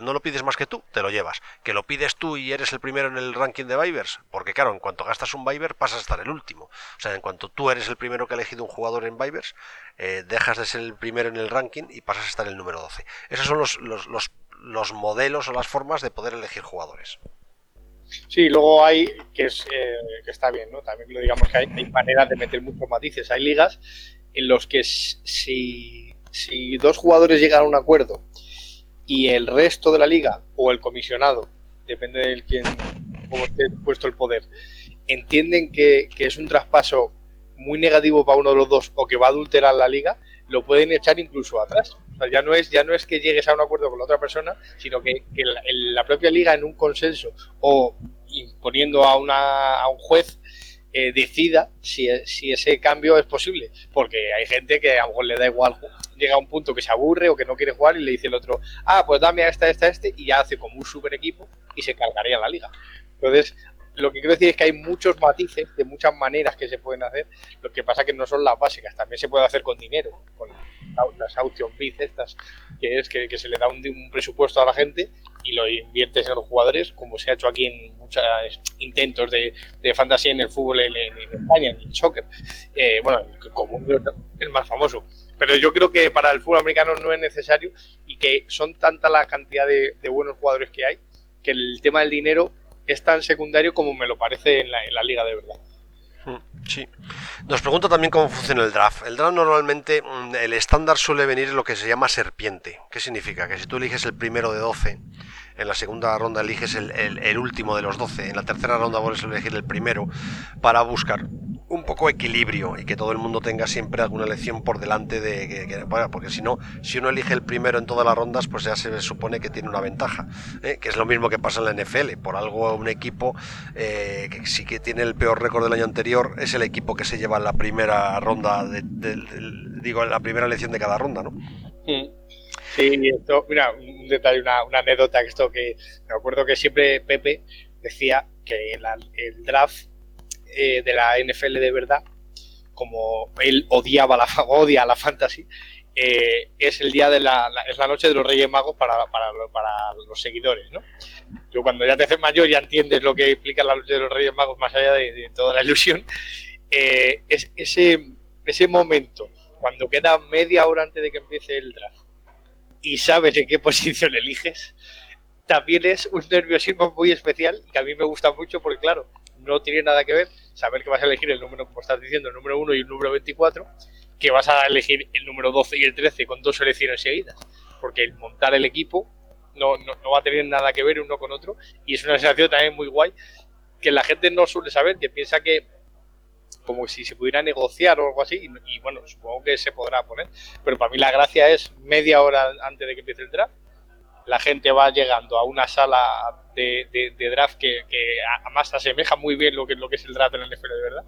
no lo pides más que tú, te lo llevas. Que lo pides tú y eres el primero en el ranking de Vibers, porque claro, en cuanto gastas un Viber pasas a estar el último. O sea, en cuanto tú eres el primero que ha elegido un jugador en Vibers, eh, dejas de ser el primero en el ranking y pasas a estar el número 12. Esos son los modelos o las formas de poder elegir jugadores. Sí, luego hay, que, es, eh, que está bien, ¿no? También lo digamos que hay, maneras de meter muchos matices. Hay ligas en los que si, si dos jugadores llegan a un acuerdo y el resto de la liga o el comisionado, depende de quién cómo esté puesto el poder, entienden que, que, es un traspaso muy negativo para uno de los dos o que va a adulterar la liga, lo pueden echar incluso atrás. Ya no es, ya no es que llegues a un acuerdo con la otra persona, sino que, la, propia liga en un consenso o imponiendo a, una, a un juez eh, decida si, si, ese cambio es posible. Porque hay gente que a lo mejor le da igual, llega a un punto que se aburre o que no quiere jugar y le dice el otro, ah, pues dame a esta, esta, este, y ya hace como un super equipo y se cargaría la liga. Entonces, lo que quiero decir es que hay muchos matices de muchas maneras que se pueden hacer. Lo que pasa que no son las básicas, también se puede hacer con dinero, con las auction fees estas, que es que, se le da un, presupuesto a la gente y lo inviertes en los jugadores, como se ha hecho aquí en muchos intentos de, fantasía en el fútbol en, España, en el soccer. Eh, bueno, como el más famoso. Pero yo creo que para el fútbol americano no es necesario y que son tanta la cantidad de buenos jugadores que hay que el tema del dinero es tan secundario como me lo parece en la liga de verdad. Sí. Nos pregunta también cómo funciona el draft. El draft normalmente, mm, el estándar suele venir en lo que se llama serpiente. ¿Qué significa? Que si tú eliges el primero de 12, en la segunda ronda eliges el, último de los 12, en la tercera ronda vuelves a elegir el primero para buscar un poco equilibrio y que todo el mundo tenga siempre alguna elección por delante de que, bueno, porque si no, si uno elige el primero en todas las rondas, pues ya se supone que tiene una ventaja, ¿eh? que es lo mismo que pasa en la NFL. Por algo un equipo eh, que sí que tiene el peor récord del año anterior es el equipo que se lleva en la primera ronda, de, digo, en la primera elección de cada ronda, ¿no? Mm. Sí, esto, mira, un detalle, una, anécdota, esto que me acuerdo que siempre Pepe decía que el draft eh, de la NFL de verdad, como él odiaba la, odia la fantasy, eh, es el día de la, es la noche de los Reyes Magos para, para, los seguidores, ¿no? Yo cuando ya te haces mayor ya entiendes lo que implica la noche de los Reyes Magos más allá de, toda la ilusión. Eh, es, ese, ese momento, cuando queda media hora antes de que empiece el draft y sabes en qué posición eliges, también es un nerviosismo muy especial que a mí me gusta mucho porque claro, no tiene nada que ver saber que vas a elegir el número, como estás diciendo, el número 1 y el número 24, que vas a elegir el número 12 y el 13 con dos selecciones seguidas. Porque el montar el equipo no, no, va a tener nada que ver uno con otro y es una sensación también muy guay que la gente no suele saber, que piensa que como si se pudiera negociar o algo así, y, y, bueno, supongo que se podrá poner, pero para mí la gracia es media hora antes de que empiece el draft, la gente va llegando a una sala de, draft que, además asemeja muy bien lo que, lo que es el draft en el NFL de verdad.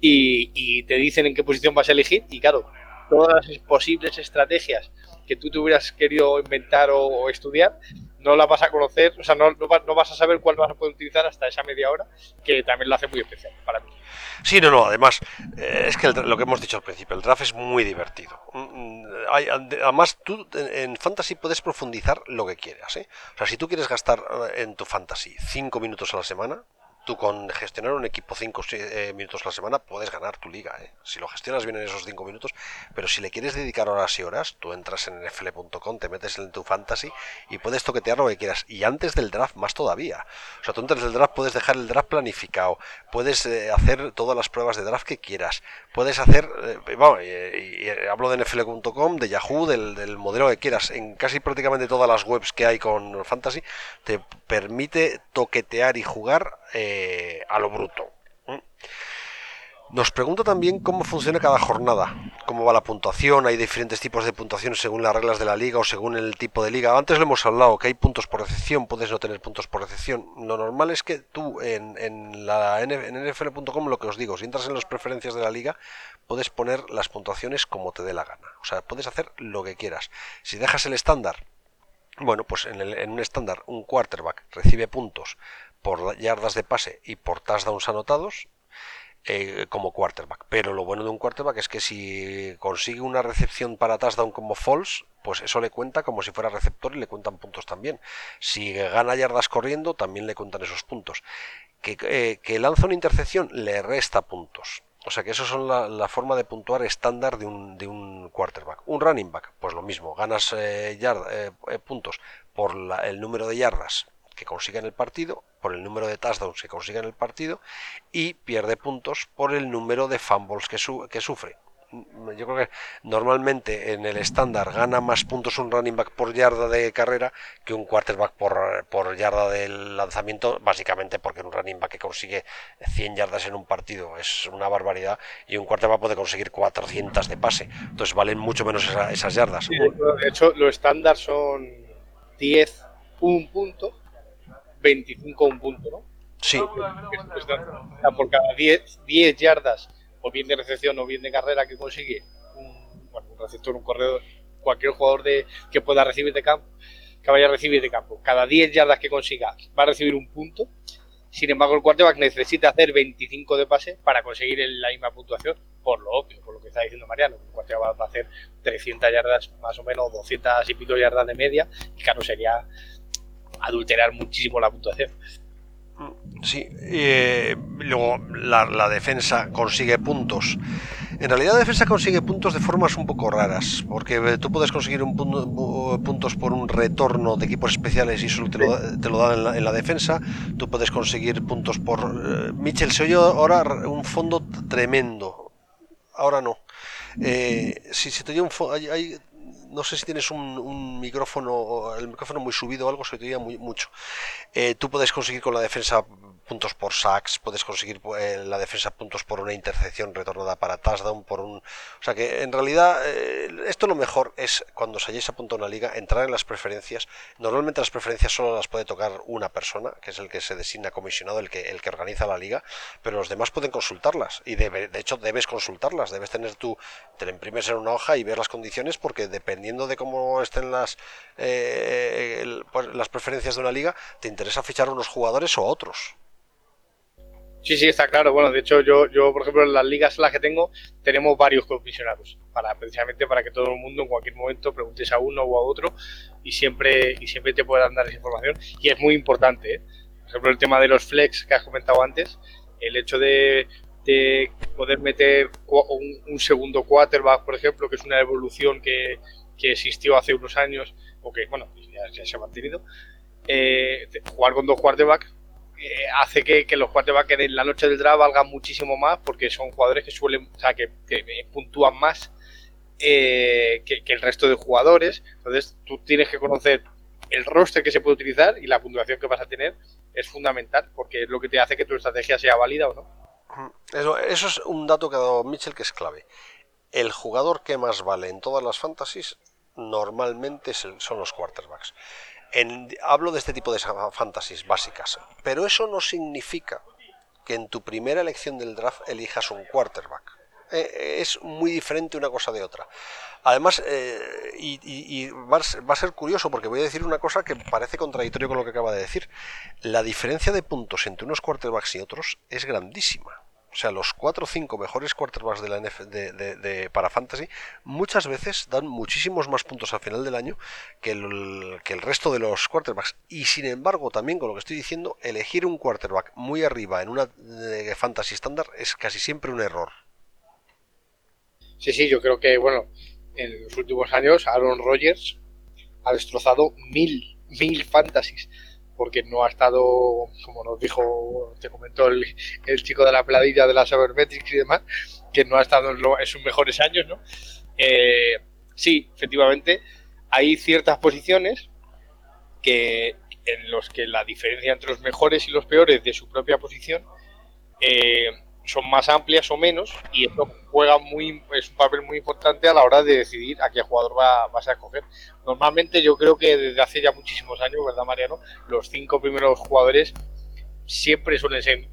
Y, te dicen en qué posición vas a elegir. Y claro, todas las posibles estrategias que tú te hubieras querido inventar o, estudiar no la vas a conocer, o sea, no, no, vas a saber cuál vas a poder utilizar hasta esa media hora, que también lo hace muy especial para mí. Sí, no, no, además, eh, es que lo que hemos dicho al principio, el draft es muy divertido. Mm, mm, hay, además, tú en fantasy puedes profundizar lo que quieras. ¿eh? O sea, si tú quieres gastar eh, en tu fantasy 5 minutos a la semana, tú con gestionar un equipo 5 eh, minutos a la semana puedes ganar tu liga. ¿eh? Si lo gestionas bien en esos 5 minutos, pero si le quieres dedicar horas y horas, tú entras en nfl.com, te metes en tu fantasy y puedes toquetear lo que quieras. Y antes del draft, más todavía. O sea, tú antes del draft puedes dejar el draft planificado, puedes eh, hacer todas las pruebas de draft que quieras, puedes hacer, bueno, y, hablo de nfl.com, de Yahoo, del modelo que quieras, en casi prácticamente todas las webs que hay con fantasy, te permite toquetear y jugar eh, a lo bruto. Nos pregunta también cómo funciona cada jornada, cómo va la puntuación, hay diferentes tipos de puntuación según las reglas de la liga o según el tipo de liga. Antes lo hemos hablado, que hay puntos por recepción, puedes no tener puntos por recepción. Lo normal es que tú en, en, la, nfl.com, lo que os digo, si entras en las preferencias de la liga, puedes poner las puntuaciones como te dé la gana. O sea, puedes hacer lo que quieras. Si dejas el estándar, bueno, pues en un estándar un quarterback recibe puntos por yardas de pase y por touchdowns anotados eh, como quarterback. Pero lo bueno de un quarterback es que si consigue una recepción para touchdown como false, pues eso le cuenta como si fuera receptor y le cuentan puntos también. Si gana yardas corriendo, también le cuentan esos puntos. Que, eh, lanza una intercepción, le resta puntos. O sea que eso son la, forma de puntuar estándar de un, de un, quarterback. Un running back, pues lo mismo, ganas eh, puntos por el número de yardas que en el partido, por el número de touchdowns que consiga en el partido y pierde puntos por el número de fumbles que, que sufre. Yo creo que normalmente en el estándar gana más puntos un running back por yarda de carrera que un quarterback por, por yarda del lanzamiento, básicamente porque un running back que consigue 100 yardas en un partido es una barbaridad y un quarterback puede conseguir 400 de pase. Entonces valen mucho menos esas yardas. de hecho, los estándar son 10, un punto 25 un punto, ¿no? Sí. por cada 10, 10 yardas, o bien de recepción o bien de carrera que consigue un, bueno, un receptor, un corredor, cualquier jugador de, que pueda recibir de campo, que vaya a recibir de campo, cada 10 yardas que consiga va a recibir un punto. Sin embargo, el quarterback necesita hacer 25 de pase para conseguir la misma puntuación, por lo obvio, por lo que está diciendo Mariano. El quarterback va a hacer 300 yardas más o menos, 200 y pico yardas de media, y claro, sería adulterar muchísimo la puntuación. Sí, eh, luego la, defensa consigue puntos. En realidad la defensa consigue puntos de formas un poco raras, porque eh, tú puedes conseguir un puntos por un retorno de equipos especiales y solo te lo, dan en la, defensa. Tú puedes conseguir puntos por... Eh, Mitchell, se oye ahora un fondo tremendo. Ahora no. si se te oye un fondo... hay, no sé si tienes un, micrófono, el micrófono muy subido o algo, se te oía muy, mucho. Eh, tú puedes conseguir con la defensa puntos por sacks, puedes conseguir eh, la defensa puntos por una intercepción retornada para touchdown, por un... O sea que en realidad eh, esto lo mejor es cuando se hayáis a punto una liga, entrar en las preferencias. Normalmente las preferencias solo las puede tocar una persona, que es el que se designa comisionado, el que, el que organiza la liga, pero los demás pueden consultarlas y de hecho debes consultarlas, debes tener tú, te la imprimes en una hoja y ver las condiciones porque dependiendo de cómo estén las, eh, pues, las preferencias de una liga, te interesa fichar unos jugadores o otros. Sí, sí, está claro. Bueno, de hecho, yo, yo por ejemplo, en las ligas en las que tengo, tenemos varios comisionados, para, precisamente para que todo el mundo en cualquier momento preguntes a uno o a otro y siempre, y siempre te puedan dar esa información. Y es muy importante, ¿eh? Por ejemplo, el tema de los flex que has comentado antes, el hecho de, poder meter un, segundo quarterback, por ejemplo, que es una evolución que, existió hace unos años, o que, bueno, ya, se ha mantenido, eh, jugar con dos quarterbacks eh, hace que, los quarterbacks en la noche del draft valgan muchísimo más porque son jugadores que suelen, o sea, que, puntúan más eh, que, el resto de jugadores. Entonces, tú tienes que conocer el roster que se puede utilizar y la puntuación que vas a tener es fundamental porque es lo que te hace que tu estrategia sea válida o no. Eso, eso es un dato que ha dado Mitchell que es clave. El jugador que más vale en todas las fantasies normalmente son los quarterbacks hablo de este tipo de fantasies básicas, pero eso no significa que en tu primera elección del draft elijas un quarterback. Eh, es muy diferente una cosa de otra. Además, eh, y, va, a ser curioso porque voy a decir una cosa que parece contradictorio con lo que acaba de decir. La diferencia de puntos entre unos quarterbacks y otros es grandísima. O sea, los 4 o 5 mejores quarterbacks de la NF de, para Fantasy muchas veces dan muchísimos más puntos al final del año que el, que el resto de los quarterbacks. Y sin embargo, también con lo que estoy diciendo, elegir un quarterback muy arriba en una Fantasy estándar es casi siempre un error. Sí, sí, yo creo que, bueno, en los últimos años Aaron Rodgers ha destrozado mil, mil fantasies porque no ha estado, como nos dijo, te comentó el, chico de la peladilla de la Sabermetrics y demás, que no ha estado en, sus mejores años, ¿no? Eh, sí, efectivamente, hay ciertas posiciones que en los que la diferencia entre los mejores y los peores de su propia posición eh, son más amplias o menos y esto juega muy es un papel muy importante a la hora de decidir a qué jugador va, vas a escoger. Normalmente yo creo que desde hace ya muchísimos años, ¿verdad Mariano? Los cinco primeros jugadores siempre suelen ser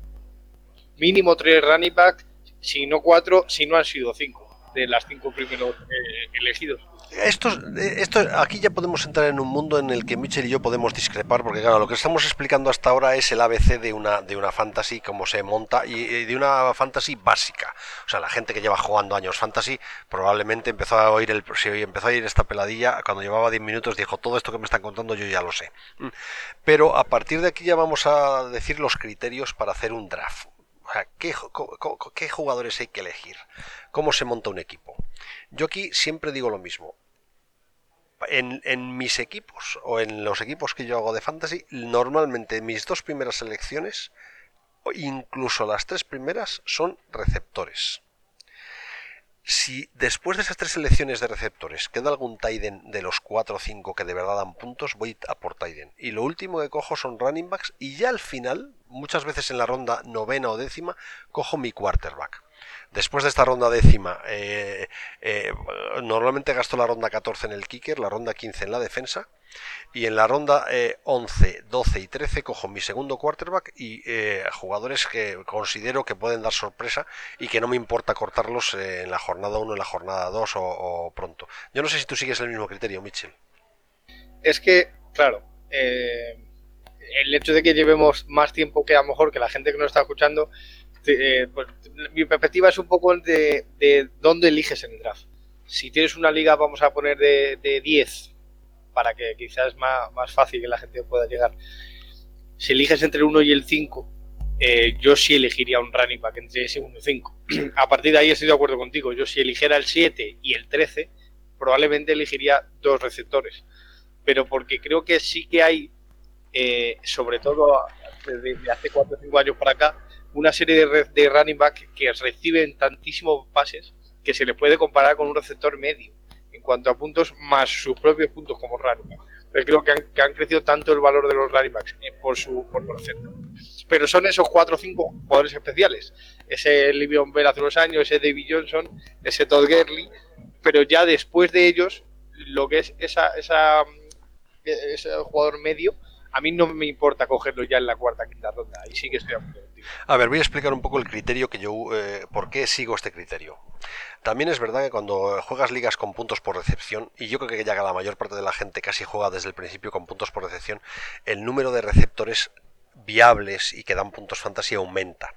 mínimo tres running back, si no cuatro, si no han sido cinco de las cinco primeros eh, elegidos. Esto, esto, aquí ya podemos entrar en un mundo en el que Mitchell y yo podemos discrepar, porque claro, lo que estamos explicando hasta ahora es el ABC de una, de una fantasy, cómo se monta, y, de una fantasy básica. O sea, la gente que lleva jugando años fantasy probablemente empezó a oír el, si empezó a oír esta peladilla, cuando llevaba 10 minutos dijo, todo esto que me están contando yo ya lo sé. Mm. Pero a partir de aquí ya vamos a decir los criterios para hacer un draft. O sea, ¿qué, ¿qué jugadores hay que elegir? ¿Cómo se monta un equipo? Yo aquí siempre digo lo mismo. En, mis equipos o en los equipos que yo hago de fantasy, normalmente mis dos primeras selecciones, incluso las tres primeras, son receptores. Si después de esas tres selecciones de receptores queda algún Tiden de los 4 o 5 que de verdad dan puntos, voy a por Tiden. Y lo último que cojo son running backs y ya al final, muchas veces en la ronda novena o décima, cojo mi quarterback. Después de esta ronda décima, eh, eh, normalmente gasto la ronda 14 en el kicker, la ronda 15 en la defensa. Y en la ronda 11, eh, 12 y 13 cojo mi segundo quarterback y jugadores que considero que pueden dar sorpresa y que no me importa cortarlos en la jornada 1, en la jornada 2 o, pronto. Yo no sé si tú sigues el mismo criterio, Mitchell. Es que, claro, el hecho de que llevemos más tiempo que a lo mejor que la gente que nos está escuchando eh, pues, mi perspectiva es un poco de, de, dónde eliges en el draft. Si tienes una liga, vamos a poner de, de 10, para que quizás es más, más, fácil que la gente pueda llegar. Si eliges entre el 1 y el 5, eh, yo sí elegiría un running back entre ese 1 y 5. a partir de ahí estoy de acuerdo contigo. Yo si eligiera el 7 y el 13, probablemente elegiría dos receptores. Pero porque creo que sí que hay, eh, sobre todo desde hace 4 o 5 años para acá, una serie de, de running back que reciben tantísimos pases que se le puede comparar con un receptor medio en cuanto a puntos más sus propios puntos como running back. Pero creo que han, que han crecido tanto el valor de los running backs eh, por su por. Pero son esos cuatro o cinco jugadores especiales. Ese Livion Bell hace unos años, ese David Johnson, ese Todd Gurley. Pero ya después de ellos, lo que es esa, esa, ese jugador medio, a mí no me importa cogerlo ya en la cuarta quinta ronda. Ahí sí que estoy a punto a ver, voy a explicar un poco el criterio que yo, eh, por qué sigo este criterio. También es verdad que cuando juegas ligas con puntos por recepción, y yo creo que ya la mayor parte de la gente casi juega desde el principio con puntos por recepción, el número de receptores viables y que dan puntos fantasía aumenta.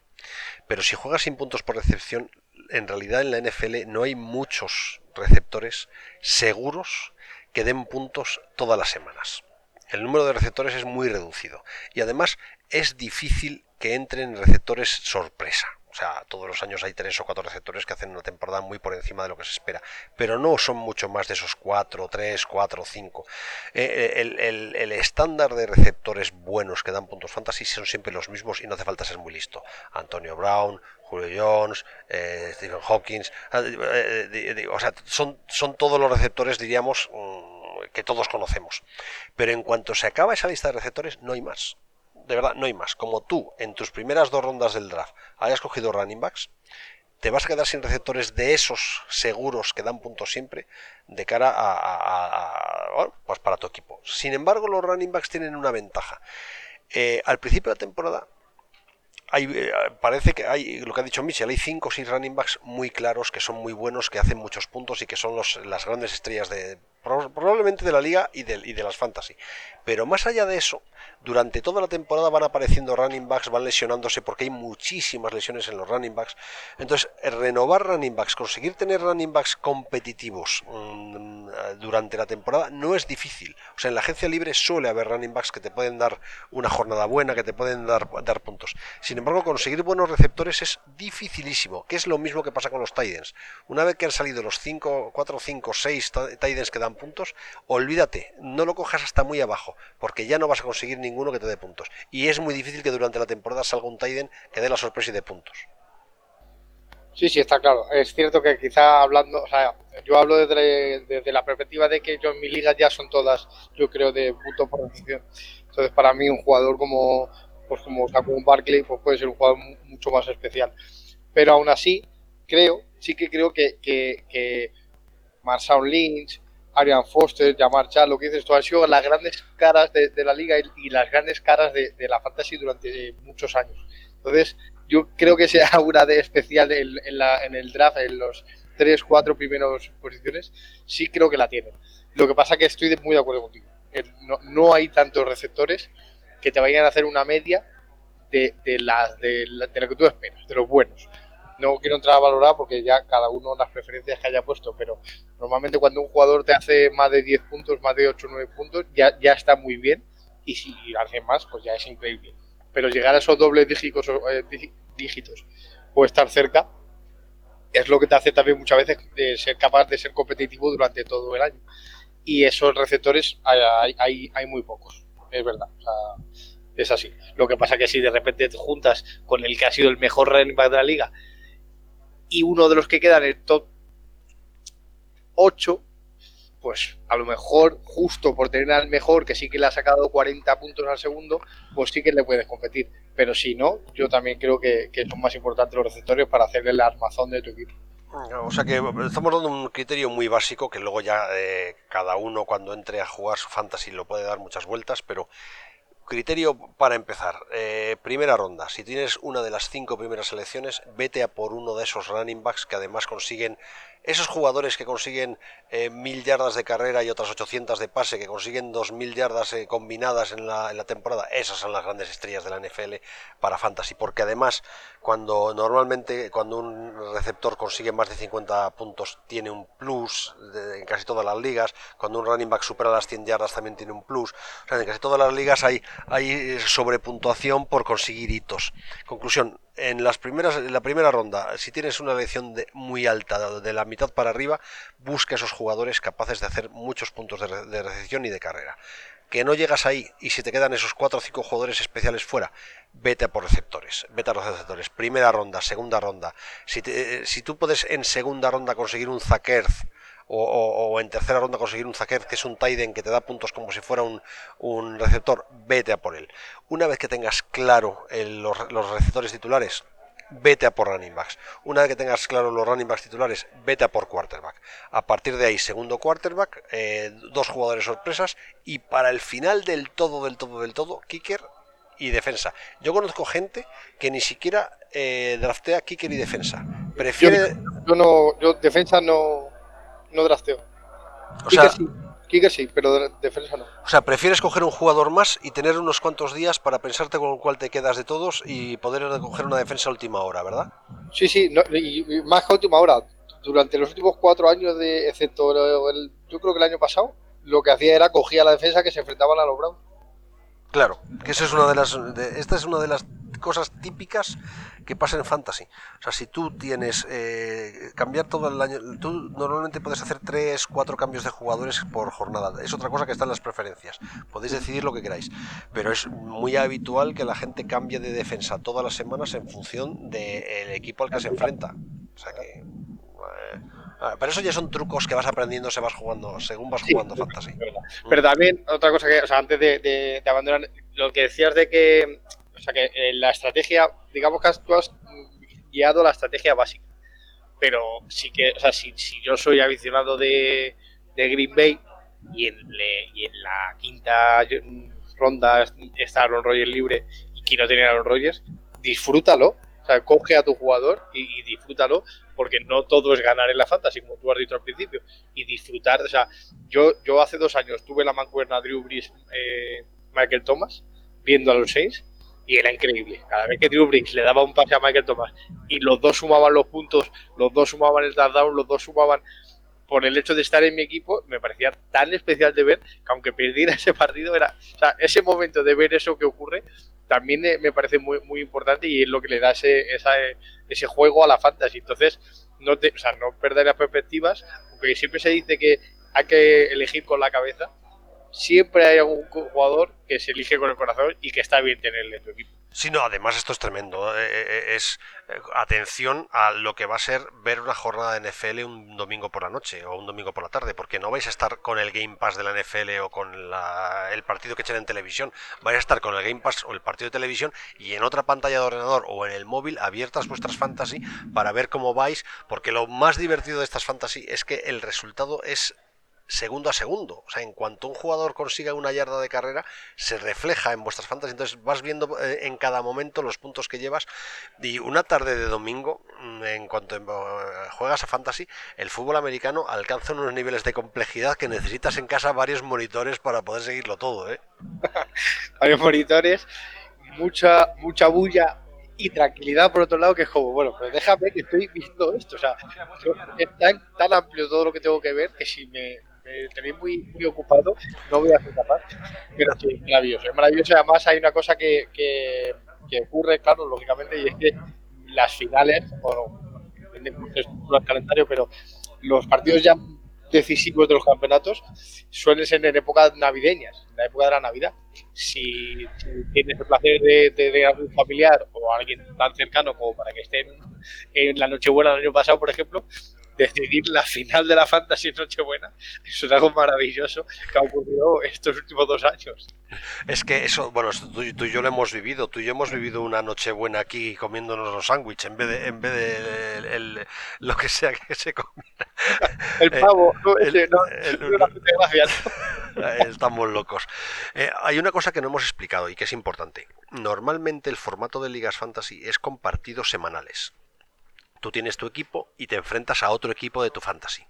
Pero si juegas sin puntos por recepción, en realidad en la NFL no hay muchos receptores seguros que den puntos todas las semanas. El número de receptores es muy reducido y además es difícil que entren receptores sorpresa. O sea, todos los años hay tres o cuatro receptores que hacen una temporada muy por encima de lo que se espera. Pero no son mucho más de esos cuatro, tres, cuatro, cinco. Eh, eh, el, estándar de receptores buenos que dan puntos fantasy son siempre los mismos y no hace falta ser muy listo. Antonio Brown, Julio Jones, eh, Stephen Hopkins. o sea, son, son todos los receptores, diríamos, mm, que todos conocemos. Pero en cuanto se acaba esa lista de receptores, no hay más de verdad, no hay más. Como tú en tus primeras dos rondas del draft hayas cogido running backs, te vas a quedar sin receptores de esos seguros que dan puntos siempre de cara a, pues para tu equipo. Sin embargo, los running backs tienen una ventaja. Eh, al principio de la temporada hay, eh, parece que hay, lo que ha dicho Michel, hay cinco o seis running backs muy claros que son muy buenos, que hacen muchos puntos y que son los, las grandes estrellas de probablemente de la liga y de, las fantasy. Pero más allá de eso, durante toda la temporada van apareciendo running backs, van lesionándose porque hay muchísimas lesiones en los running backs. Entonces, renovar running backs, conseguir tener running backs competitivos mm, durante la temporada no es difícil. O sea, en la agencia libre suele haber running backs que te pueden dar una jornada buena, que te pueden dar, dar puntos. Sin embargo, conseguir buenos receptores es dificilísimo, que es lo mismo que pasa con los Titans. Una vez que han salido los 5, 4, 5, 6 Titans que dan puntos, olvídate, no lo cojas hasta muy abajo, porque ya no vas a conseguir ninguno que te dé puntos. Y es muy difícil que durante la temporada salga un Tiden que dé la sorpresa y de puntos. Sí, sí, está claro. Es cierto que quizá hablando, o sea, yo hablo desde, la perspectiva de que yo en mi liga ya son todas, yo creo, de punto por posición. Entonces, para mí, un jugador como, pues como un Barkley, pues puede ser un jugador mucho más especial. Pero aún así, creo, sí que creo que, que, que Marshall Lynch, Arian Foster, Jamar Chad, lo que dices tú, han sido las grandes caras de, la liga y, las grandes caras de, la fantasy durante muchos años. Entonces, yo creo que sea una de especial en, en, el draft, en los tres, cuatro primeros posiciones, sí creo que la tienen. Lo que pasa que estoy muy de acuerdo contigo. No, no hay tantos receptores que te vayan a hacer una media de, de, las, de, de lo que tú esperas, de los buenos no quiero entrar a valorar porque ya cada uno las preferencias que haya puesto, pero normalmente cuando un jugador te hace más de 10 puntos, más de 8 o 9 puntos, ya, ya está muy bien y si hace más, pues ya es increíble. Pero llegar a esos dobles dígitos, eh, dígitos o estar cerca es lo que te hace también muchas veces de ser capaz de ser competitivo durante todo el año. Y esos receptores hay, hay, hay muy pocos, es verdad. O sea, es así. Lo que pasa que si de repente te juntas con el que ha sido el mejor running back de la liga y uno de los que quedan en el top 8, pues a lo mejor justo por tener al mejor que sí que le ha sacado 40 puntos al segundo, pues sí que le puedes competir. Pero si no, yo también creo que, son más importantes los receptores para hacerle el armazón de tu equipo. O sea que estamos dando un criterio muy básico que luego ya eh, cada uno cuando entre a jugar su fantasy lo puede dar muchas vueltas, pero Criterio para empezar. Eh, primera ronda. Si tienes una de las cinco primeras selecciones, vete a por uno de esos running backs que además consiguen esos jugadores que consiguen eh, mil yardas de carrera y otras 800 de pase, que consiguen dos mil yardas eh, combinadas en la, en la, temporada, esas son las grandes estrellas de la NFL para Fantasy, porque además cuando normalmente cuando un receptor consigue más de 50 puntos tiene un plus en casi todas las ligas, cuando un running back supera las 100 yardas también tiene un plus, o sea, en casi todas las ligas hay, hay sobrepuntuación por conseguir hitos. Conclusión, en las primeras en la primera ronda, si tienes una elección muy alta, de la mitad para arriba, busca esos jugadores capaces de hacer muchos puntos de, recepción y de carrera. Que no llegas ahí y si te quedan esos 4 o 5 jugadores especiales fuera, vete a por receptores, vete a los receptores. Primera ronda, segunda ronda. Si, si tú puedes en segunda ronda conseguir un Zakerz o, en tercera ronda conseguir un Zaker, que es un Tiden que te da puntos como si fuera un, receptor, vete a por él. Una vez que tengas claro los, receptores titulares, vete a por running backs. Una vez que tengas claro los running backs titulares, vete a por quarterback. A partir de ahí, segundo quarterback, eh, dos jugadores sorpresas y para el final del todo, del todo, del todo, kicker y defensa. Yo conozco gente que ni siquiera eh, draftea kicker y defensa. Prefiere. Yo, no, yo defensa no, no drasteo. O sea, sí. sí, pero defensa no. O sea, prefieres coger un jugador más y tener unos cuantos días para pensarte con cuál te quedas de todos y poder coger una defensa a última hora, ¿verdad? Sí, sí, y más que a última hora. Durante los últimos cuatro años, de, excepto el, yo creo que el año pasado, lo que hacía era cogía la defensa que se enfrentaban a los Browns. Claro, que eso es una de las. esta es una de las cosas típicas que pasan en fantasy. O sea, si tú tienes eh, cambiar todo el año, tú normalmente puedes hacer 3, 4 cambios de jugadores por jornada. Es otra cosa que está en las preferencias. Podéis decidir lo que queráis. Pero es muy habitual que la gente cambie de defensa todas las semanas en función del equipo al que se enfrenta. O sea que. Eh, ah, pero eso ya son trucos que vas aprendiendo se vas jugando, según vas jugando fantasy. Pero también, otra cosa que, o sea, antes de, de abandonar, lo que decías de que sea que eh, la estrategia, digamos que tú has guiado la estrategia básica. Pero sí que, o sea, si, yo soy aficionado de, Green Bay y en, la quinta ronda está Aaron Rodgers libre y quiero tener a Aaron Rodgers, disfrútalo, o sea, coge a tu jugador y, disfrútalo, porque no todo es ganar en la fantasy, como tú has dicho al principio, y disfrutar, o sea, yo, yo hace dos años tuve la mancuerna Drew Brees, eh, Michael Thomas, viendo a los seis, y era increíble. Cada vez que Drew Brees le daba un pase a Michael Thomas y los dos sumaban los puntos, los dos sumaban el touchdown, los dos sumaban por el hecho de estar en mi equipo, me parecía tan especial de ver que aunque perdiera ese partido, era, o sea, ese momento de ver eso que ocurre, también me parece muy, muy importante y es lo que le da ese, ese juego a la fantasy. Entonces, no, te, o sea, no perder las perspectivas, porque siempre se dice que hay que elegir con la cabeza. Siempre hay algún jugador que se elige con el corazón y que está bien tenerle en tu equipo. Sí, no, además esto es tremendo. Eh, eh, eh, es atención a lo que va a ser ver una jornada de NFL un domingo por la noche o un domingo por la tarde, porque no vais a estar con el Game Pass de la NFL o con el partido que echen en televisión, vais a estar con el Game Pass o el partido de televisión y en otra pantalla de ordenador o en el móvil abiertas vuestras fantasy para ver cómo vais, porque lo más divertido de estas fantasy es que el resultado es segundo a segundo. O sea, en cuanto un jugador consiga una yarda de carrera, se refleja en vuestras fantasy. Entonces vas viendo eh, en cada momento los puntos que llevas. Y una tarde de domingo, mm, en cuanto eh, juegas a fantasy, el fútbol americano alcanza unos niveles de complejidad que necesitas en casa varios monitores para poder seguirlo todo. ¿eh? varios monitores, mucha, mucha bulla y tranquilidad por otro lado que es como, bueno, pues déjame que estoy viendo esto. O sea, es tan amplio todo lo que tengo que ver que si me, me tenéis muy, muy ocupado, no voy a ser capaz. Pero sí, maravilloso, es maravilloso. Además hay una cosa que, que, ocurre, claro, lógicamente, y es que las finales, bueno, depende del calendario, pero los partidos ya decisivos de los campeonatos suelen ser en épocas navideñas, en la época de la Navidad. Si, tienes el placer de, de, algún familiar o alguien tan cercano como para que estén en la Nochebuena del año pasado, por ejemplo, decidir la final de la Fantasy Nochebuena. Eso es algo maravilloso que ha ocurrido estos últimos dos años. Es que eso, bueno, tú, y yo lo hemos vivido. Tú y yo hemos vivido una Nochebuena aquí comiéndonos los sándwiches en vez de, en vez de el, lo que sea que se comiera. El pavo, Estamos locos. Eh, hay una cosa que no hemos explicado y que es importante. Normalmente el formato de Ligas Fantasy es con partidos semanales. Tú tienes tu equipo y te enfrentas a otro equipo de tu fantasy.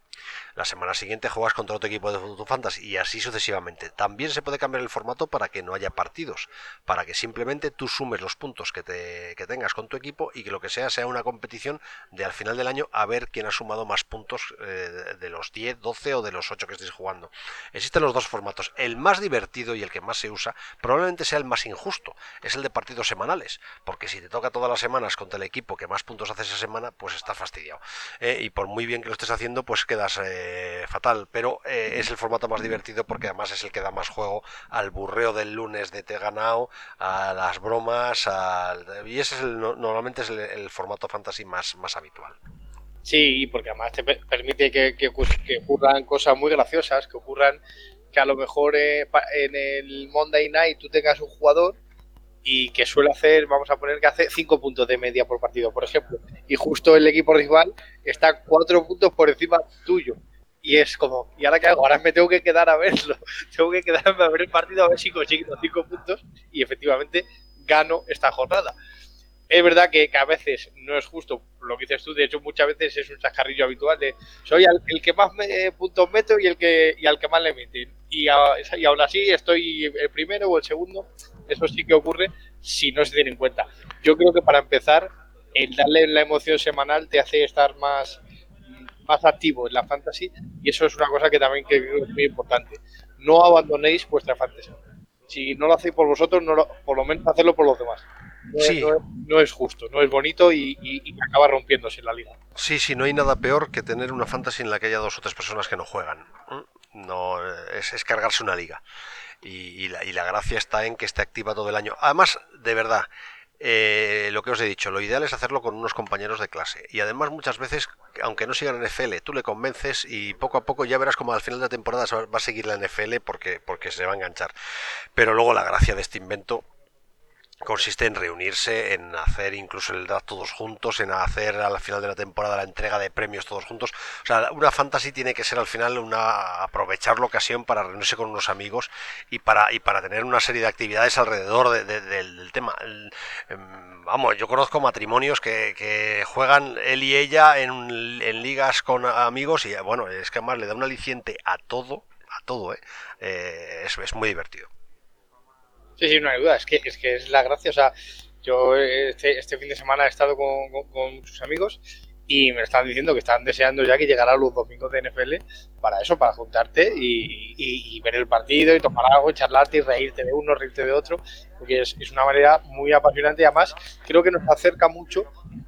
La semana siguiente juegas contra otro equipo de tu fantasy y así sucesivamente. También se puede cambiar el formato para que no haya partidos, para que simplemente tú sumes los puntos que, te, tengas con tu equipo y que lo que sea sea una competición de al final del año a ver quién ha sumado más puntos eh, de los 10, 12 o de los 8 que estéis jugando. Existen los dos formatos. El más divertido y el que más se usa probablemente sea el más injusto. Es el de partidos semanales, porque si te toca todas las semanas contra el equipo que más puntos hace esa semana, pues está fastidiado. Eh, y por muy bien que lo estés haciendo, pues quedas... Eh, eh, fatal, pero eh, es el formato más divertido porque además es el que da más juego al burreo del lunes de te ganado, a las bromas, y ese es normalmente es el, formato fantasy más, más habitual. Sí, porque además te permite que, que, ocurran cosas muy graciosas, que ocurran que a lo mejor eh, en el Monday Night tú tengas un jugador y que suele hacer, vamos a poner que hace 5 puntos de media por partido, por ejemplo, y justo el equipo rival está 4 puntos por encima tuyo y es como, ¿y ahora qué hago? Ahora me tengo que quedar a verlo. tengo que quedarme a ver el partido a ver si consigo cinco puntos y efectivamente gano esta jornada. Es verdad que, a veces no es justo lo que dices tú, de hecho muchas veces es un chascarrillo habitual de soy el, que más me, puntos meto y el que y al que más le meten. Y, y aún así estoy el primero o el segundo, eso sí que ocurre si no se tiene en cuenta. Yo creo que para empezar, el darle la emoción semanal te hace estar más más activo en la fantasy y eso es una cosa que también creo es muy importante. No abandonéis vuestra fantasy. Si no lo hacéis por vosotros, no por lo menos hacerlo por los demás. No, es, justo, no es bonito y, acaba rompiéndose la liga. Sí, sí, no hay nada peor que tener una fantasy en la que haya dos o tres personas que no juegan. No es, es cargarse una liga. Y, la, y la gracia está en que esté activa todo el año. Además, de verdad, eh, lo que os he dicho, lo ideal es hacerlo con unos compañeros de clase. Y además muchas veces, aunque no sigan NFL, tú le convences y poco a poco ya verás como al final de la temporada va a seguir la NFL porque, porque se va a enganchar. Pero luego la gracia de este invento consiste en reunirse, en hacer incluso el draft todos juntos, en hacer al final de la temporada la entrega de premios todos juntos. O sea, una fantasy tiene que ser al final una aprovechar la ocasión para reunirse con unos amigos y para y para tener una serie de actividades alrededor del, tema. Em, vamos, yo conozco matrimonios que, que juegan él y ella en, en, ligas con amigos y bueno, es que además le da un aliciente a todo, a todo, ¿eh? eh es muy divertido. Sí, sí, no hay duda, es que es, que es la gracia, o sea, yo este, este fin de semana he estado con, con, amigos y me están diciendo que están deseando ya que llegara los domingos de NFL para eso, para juntarte y, ver el partido y tomar algo, y charlarte y reírte de uno, reírte de otro, porque es, una manera muy apasionante. Y además creo que nos acerca mucho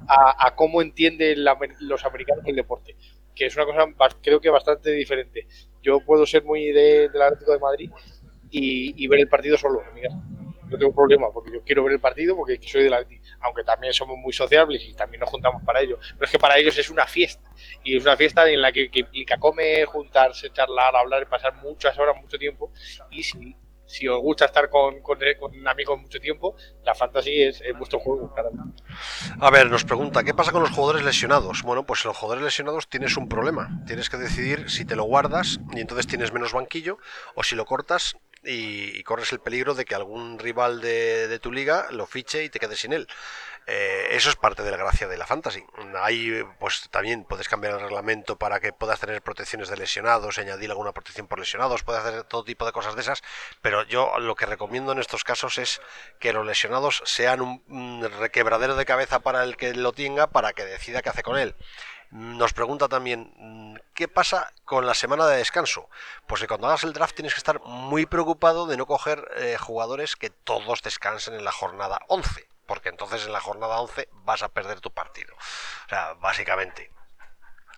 a, cómo entienden los americanos el deporte, que es una cosa creo que bastante diferente. Yo puedo ser muy de, del Atlético de Madrid y, ver el partido solo No tengo problema, porque yo quiero ver el partido porque soy de la aunque también somos muy sociables y también nos juntamos para ello. Pero es que para ellos es una fiesta. Y es una fiesta en la que, implica comer, juntarse, charlar, hablar, pasar muchas horas, mucho tiempo. Y si, os gusta estar con, con, con amigos mucho tiempo, la fantasy es, vuestro juego. A ver, nos pregunta, ¿qué pasa con los jugadores lesionados? Bueno, pues los jugadores lesionados tienes un problema. Tienes que decidir si te lo guardas y entonces tienes menos banquillo o si lo cortas y, corres el peligro de que algún rival de, tu liga lo fiche y te quedes sin él. Eh, eso es parte de la gracia de la fantasy. Ahí, pues también puedes cambiar el reglamento para que puedas tener protecciones de lesionados, añadir alguna protección por lesionados, puedes hacer todo tipo de cosas de esas, pero yo lo que recomiendo en estos casos es que los lesionados sean un requebradero de cabeza para el que lo tenga para que decida qué hace con él. Nos pregunta también, mm, ¿qué pasa con la semana de descanso? Pues que cuando hagas el draft tienes que estar muy preocupado de no coger eh, jugadores que todos descansen en la jornada 11, porque entonces en la jornada 11 vas a perder tu partido. O sea, básicamente.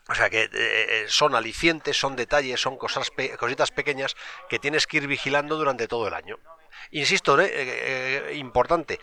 O sea que eh, eh, son alicientes, son detalles, son cosas cositas pequeñas que tienes que ir vigilando durante todo el año. Insisto, importante,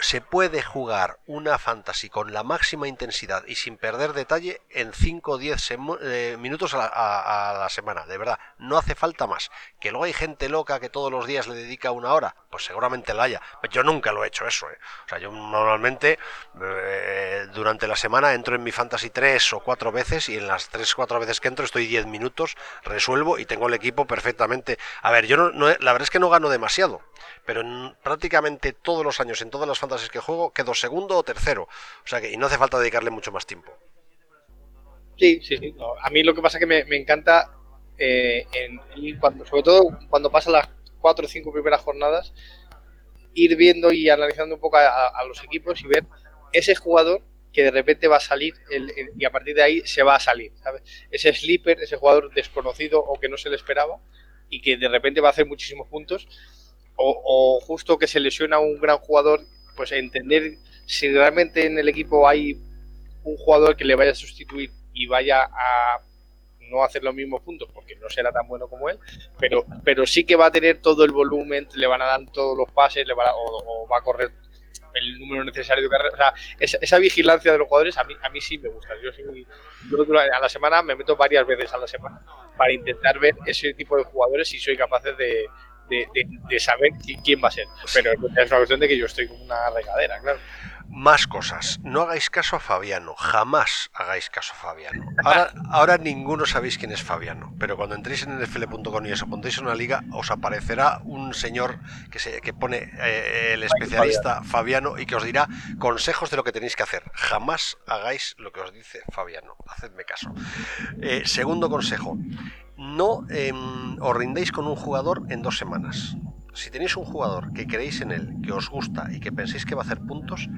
se puede jugar una fantasy con la máxima intensidad y sin perder detalle en 5 o 10 eh, minutos a la, semana, de verdad, no hace falta más. Que luego hay gente loca que todos los días le dedica una hora, pues seguramente la haya. Yo nunca lo he hecho eso, ¿eh? o sea, yo normalmente eh, durante la semana entro en mi fantasy 3 o 4 veces y en las 3 o 4 veces que entro estoy 10 minutos, resuelvo y tengo el equipo perfectamente. A ver, yo no, la verdad es que no gano demasiado, pero prácticamente todos los años en todas las fantasies que juego quedo segundo o tercero. O sea que y no hace falta dedicarle mucho más tiempo. Sí, sí, a mí lo que pasa es que me, encanta, eh, cuando, sobre todo cuando pasan las cuatro o cinco primeras jornadas, ir viendo y analizando un poco a, los equipos y ver ese jugador que de repente va a salir y a partir de ahí se va a salir, ¿sabes? Ese sleeper, ese jugador desconocido o que no se le esperaba y que de repente va a hacer muchísimos puntos o, justo que se lesiona un gran jugador, pues entender si realmente en el equipo hay un jugador que le vaya a sustituir y vaya a no hacer los mismos puntos porque no será tan bueno como él, pero, pero sí que va a tener todo el volumen, le van a dar todos los pases, le va o, va a correr el número necesario de carrera. O sea, esa, vigilancia de los jugadores a mí, a mí sí me gusta. Yo, yo a la semana me meto varias veces a la semana para intentar ver ese tipo de jugadores y soy capaz de, de, saber quién va a ser. Pero es una cuestión de que yo estoy con una regadera, claro. Más cosas. No hagáis caso a Fabiano. Jamás hagáis caso a Fabiano. Ahora, ahora ninguno sabéis quién es Fabiano. Pero cuando entréis en nfl.com y os apuntéis a una liga, os aparecerá un señor que, se, que pone eh, el especialista Fabiano y que os dirá consejos de lo que tenéis que hacer. Jamás hagáis lo que os dice Fabiano. Hacedme caso. Eh, segundo consejo no em, os rindéis con un jugador en dos semanas. Si tenéis un jugador que creéis en él, que os gusta y que penséis que va a hacer puntos,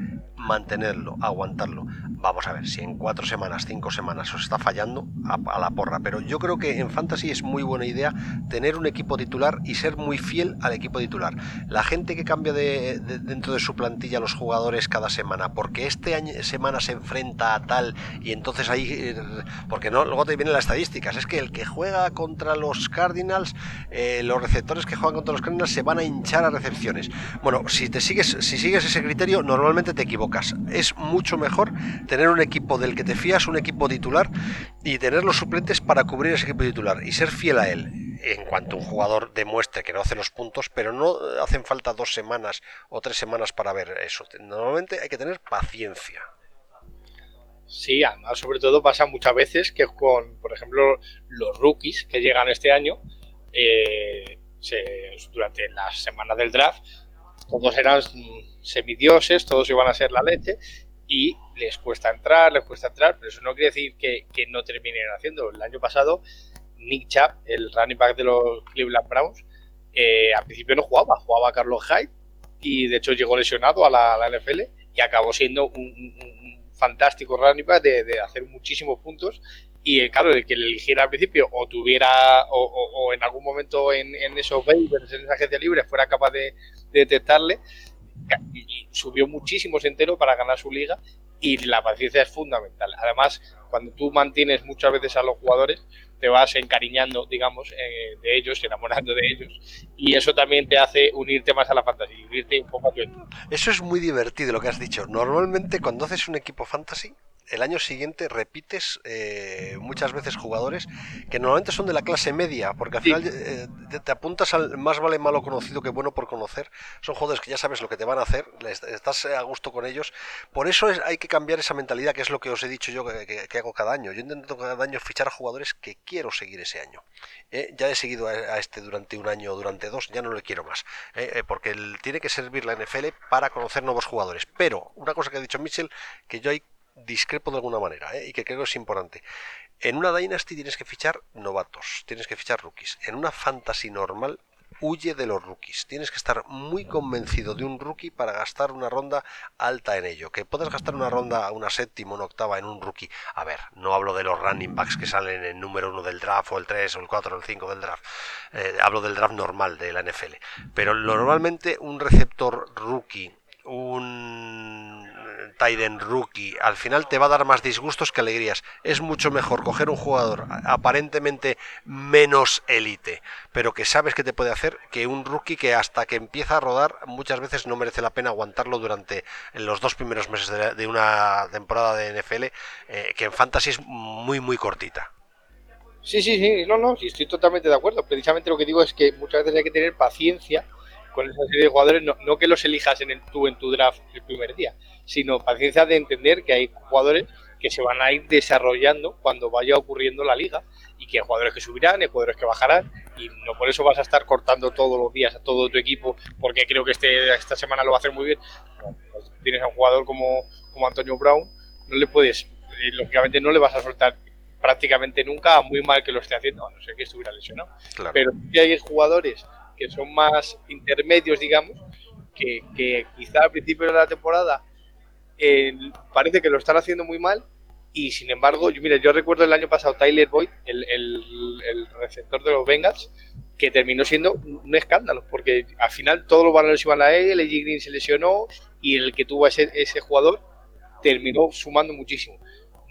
mantenerlo, aguantarlo. Vamos a ver, si en cuatro semanas, cinco semanas os está fallando, a, la porra. Pero yo creo que en Fantasy es muy buena idea tener un equipo titular y ser muy fiel al equipo titular. La gente que cambia de, dentro de su plantilla los jugadores cada semana, porque este año, semana se enfrenta a tal y entonces ahí, eh, porque no, luego te vienen las estadísticas, es que el que juega contra los Cardinals, eh, los receptores que juegan contra los Cardinals van a hinchar a recepciones. Bueno, si te sigues, si sigues ese criterio, normalmente te equivocas. Es mucho mejor tener un equipo del que te fías, un equipo titular, y tener los suplentes para cubrir ese equipo titular y ser fiel a él. en cuanto un jugador demuestre que no hace los puntos, pero no hacen falta dos semanas o tres semanas para ver eso. Normalmente hay que tener paciencia. Sí, además sobre todo pasa muchas veces que con, por ejemplo, los rookies que llegan este año, eh, durante las semanas del draft, todos eran semidioses, todos iban a ser la leche y les cuesta entrar, les cuesta entrar, pero eso no quiere decir que, no terminen haciendo. El año pasado, Nick Chubb, el running back de los Cleveland Browns, eh, al principio no jugaba, jugaba Carlos Hyde y de hecho llegó lesionado a la, NFL y acabó siendo un fantástico running back de, hacer muchísimos puntos y eh, claro, el que le eligiera al principio o tuviera o, en algún momento en, esos waivers, en esa agencia libre, fuera capaz de, detectarle, y subió muchísimos entero para ganar su liga y la paciencia es fundamental. Además, cuando tú mantienes muchas veces a los jugadores, te vas encariñando, digamos, eh, de ellos, enamorando de ellos, y eso también te hace unirte más a la fantasy, unirte un poco a tu equipo. Eso es muy divertido lo que has dicho. Normalmente cuando haces un equipo fantasy, el año siguiente repites eh, muchas veces jugadores que normalmente son de la clase media, porque al final eh, te, apuntas al más vale malo conocido que bueno por conocer. Son jugadores que ya sabes lo que te van a hacer, estás a gusto con ellos. Por eso hay que cambiar esa mentalidad, que es lo que os he dicho yo que, hago cada año. Yo intento cada año fichar a jugadores que quiero seguir ese año. ¿eh? ya he seguido a, este durante un año, durante dos, ya no le quiero más. porque tiene que servir la NFL para conocer nuevos jugadores. Pero una cosa que ha dicho Mitchell, que yo hay discrepo de alguna manera ¿eh? y que creo que es importante. En una Dynasty tienes que fichar novatos, tienes que fichar rookies. En una Fantasy normal huye de los rookies. Tienes que estar muy convencido de un rookie para gastar una ronda alta en ello. Que puedas gastar una ronda, una séptima, una octava en un rookie. A ver, no hablo de los running backs que salen en número uno del draft, o el 3, o el 4, o el 5 del draft. Eh, hablo del draft normal de la NFL. Pero normalmente un receptor rookie un Tiden rookie, al final te va a dar más disgustos que alegrías. Es mucho mejor coger un jugador aparentemente menos élite, pero que sabes que te puede hacer, que un rookie que hasta que empieza a rodar muchas veces no merece la pena aguantarlo durante los dos primeros meses de, una temporada de NFL, eh, que en fantasy es muy, muy cortita. Sí, sí, sí, no, no, sí, estoy totalmente de acuerdo. Precisamente lo que digo es que muchas veces hay que tener paciencia con esa serie de jugadores, no, que los elijas en el, tú en tu draft el primer día, sino paciencia de entender que hay jugadores que se van a ir desarrollando cuando vaya ocurriendo la liga y que hay jugadores que subirán, hay jugadores que bajarán y no por eso vas a estar cortando todos los días a todo tu equipo porque creo que este, esta semana lo va a hacer muy bien. Tienes a un jugador como, como Antonio Brown, no le puedes, eh, lógicamente no le vas a soltar prácticamente nunca, muy mal que lo esté haciendo, a no ser que estuviera lesionado. Pero si hay jugadores que son más intermedios, digamos, que, quizá al principio de la temporada eh, parece que lo están haciendo muy mal y sin embargo, yo, mira, yo recuerdo el año pasado Tyler Boyd, el, el, receptor de los Bengals, que terminó siendo un escándalo, porque al final todos los balones iban a él, el Green se lesionó y el que tuvo ese, ese jugador terminó sumando muchísimo.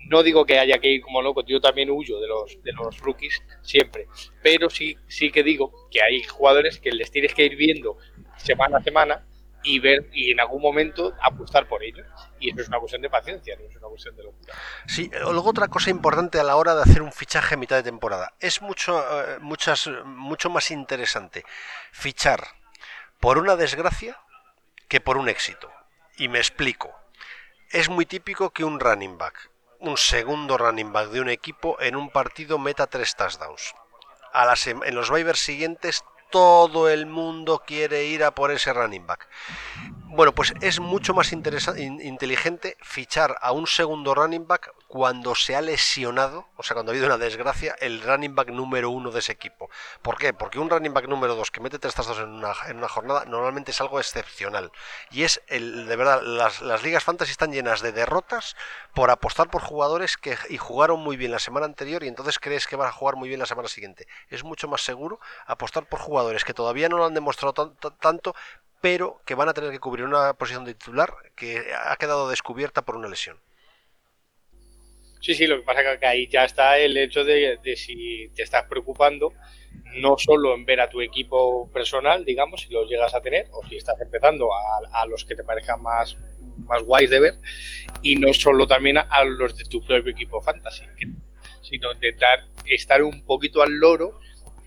No digo que haya que ir como loco, yo también huyo de los, de los rookies siempre, pero sí, sí que digo que hay jugadores que les tienes que ir viendo semana a semana y ver y en algún momento apostar por ellos. Y eso es una cuestión de paciencia, no es una cuestión de locura. Sí, luego otra cosa importante a la hora de hacer un fichaje a mitad de temporada. Es mucho, eh, mucho más interesante fichar por una desgracia que por un éxito. Y me explico. Es muy típico que un running back un segundo running back de un equipo en un partido meta tres touchdowns. A las, en los waivers siguientes todo el mundo quiere ir a por ese running back. Bueno, pues es mucho más inteligente fichar a un segundo running back cuando se ha lesionado, o sea, cuando ha habido una desgracia, el running back número uno de ese equipo. ¿Por qué? Porque un running back número dos que mete tres tazos en una, en una jornada normalmente es algo excepcional. Y es, el, de verdad, las, ligas fantasy están llenas de derrotas por apostar por jugadores que y jugaron muy bien la semana anterior y entonces crees que van a jugar muy bien la semana siguiente. Es mucho más seguro apostar por jugadores que todavía no lo han demostrado tanto, pero que van a tener que cubrir una posición de titular que ha quedado descubierta por una lesión. Sí, sí, lo que pasa es que ahí ya está el hecho de, si te estás preocupando no solo en ver a tu equipo personal, digamos, si lo llegas a tener, o si estás empezando a, los que te parezcan más, más guays de ver, y no solo también a, los de tu propio equipo fantasy, sino intentar estar un poquito al loro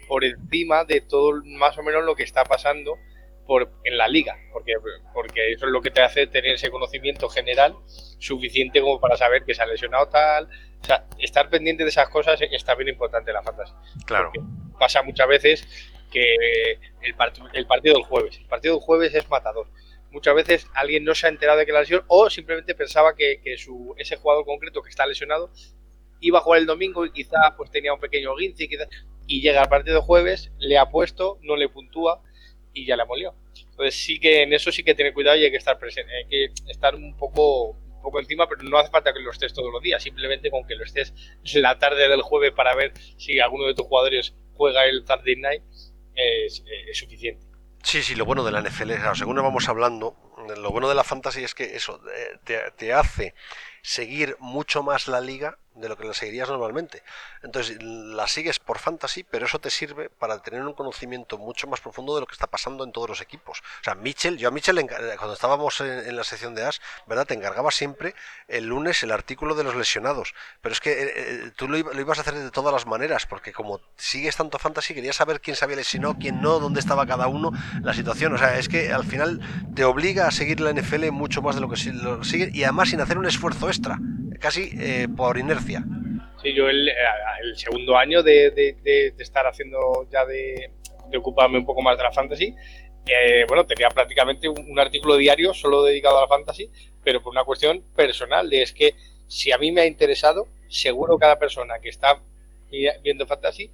por encima de todo más o menos lo que está pasando por, en la liga, porque, porque eso es lo que te hace tener ese conocimiento general suficiente como para saber que se ha lesionado tal. O sea, estar pendiente de esas cosas está bien importante en la fantasy. Claro. pasa muchas veces que el, el partido del jueves, el partido del jueves es matador. Muchas veces alguien no se ha enterado de que la lesión o simplemente pensaba que, que su, ese jugador concreto que está lesionado iba a jugar el domingo y quizá pues tenía un pequeño guince y, y llega al partido jueves, le ha puesto, no le puntúa y ya la molió. Entonces sí que en eso sí que tener cuidado y hay que estar presente, hay que estar un poco, un poco encima, pero no hace falta que lo estés todos los días, simplemente con que lo estés la tarde del jueves para ver si alguno de tus jugadores juega el Thursday Night es, suficiente. Sí, sí, lo bueno de la NFL, según vamos hablando, lo bueno de la fantasy es que eso eh, te hace seguir mucho más la liga de lo que la seguirías normalmente. Entonces la sigues por fantasy, pero eso te sirve para tener un conocimiento mucho más profundo de lo que está pasando en todos los equipos. O sea, Mitchell, yo a Mitchell eh, cuando estábamos en, la sección de As, ¿verdad? Te encargaba siempre el lunes el artículo de los lesionados. Pero es que eh, eh, tú lo, ibas a hacer de todas las maneras, porque como sigues tanto fantasy, querías saber quién se había lesionado, quién no, dónde estaba cada uno, la situación. O sea, es que al final te obliga a seguir la NFL mucho más de lo que sigue y además sin hacer un esfuerzo extra, casi por inercia Sí, yo el, segundo año de, estar haciendo ya de, ocuparme un poco más de la fantasy, eh, bueno, tenía prácticamente un, artículo diario solo dedicado a la fantasy, pero por una cuestión personal, de es que si a mí me ha interesado, seguro cada persona que está viendo fantasy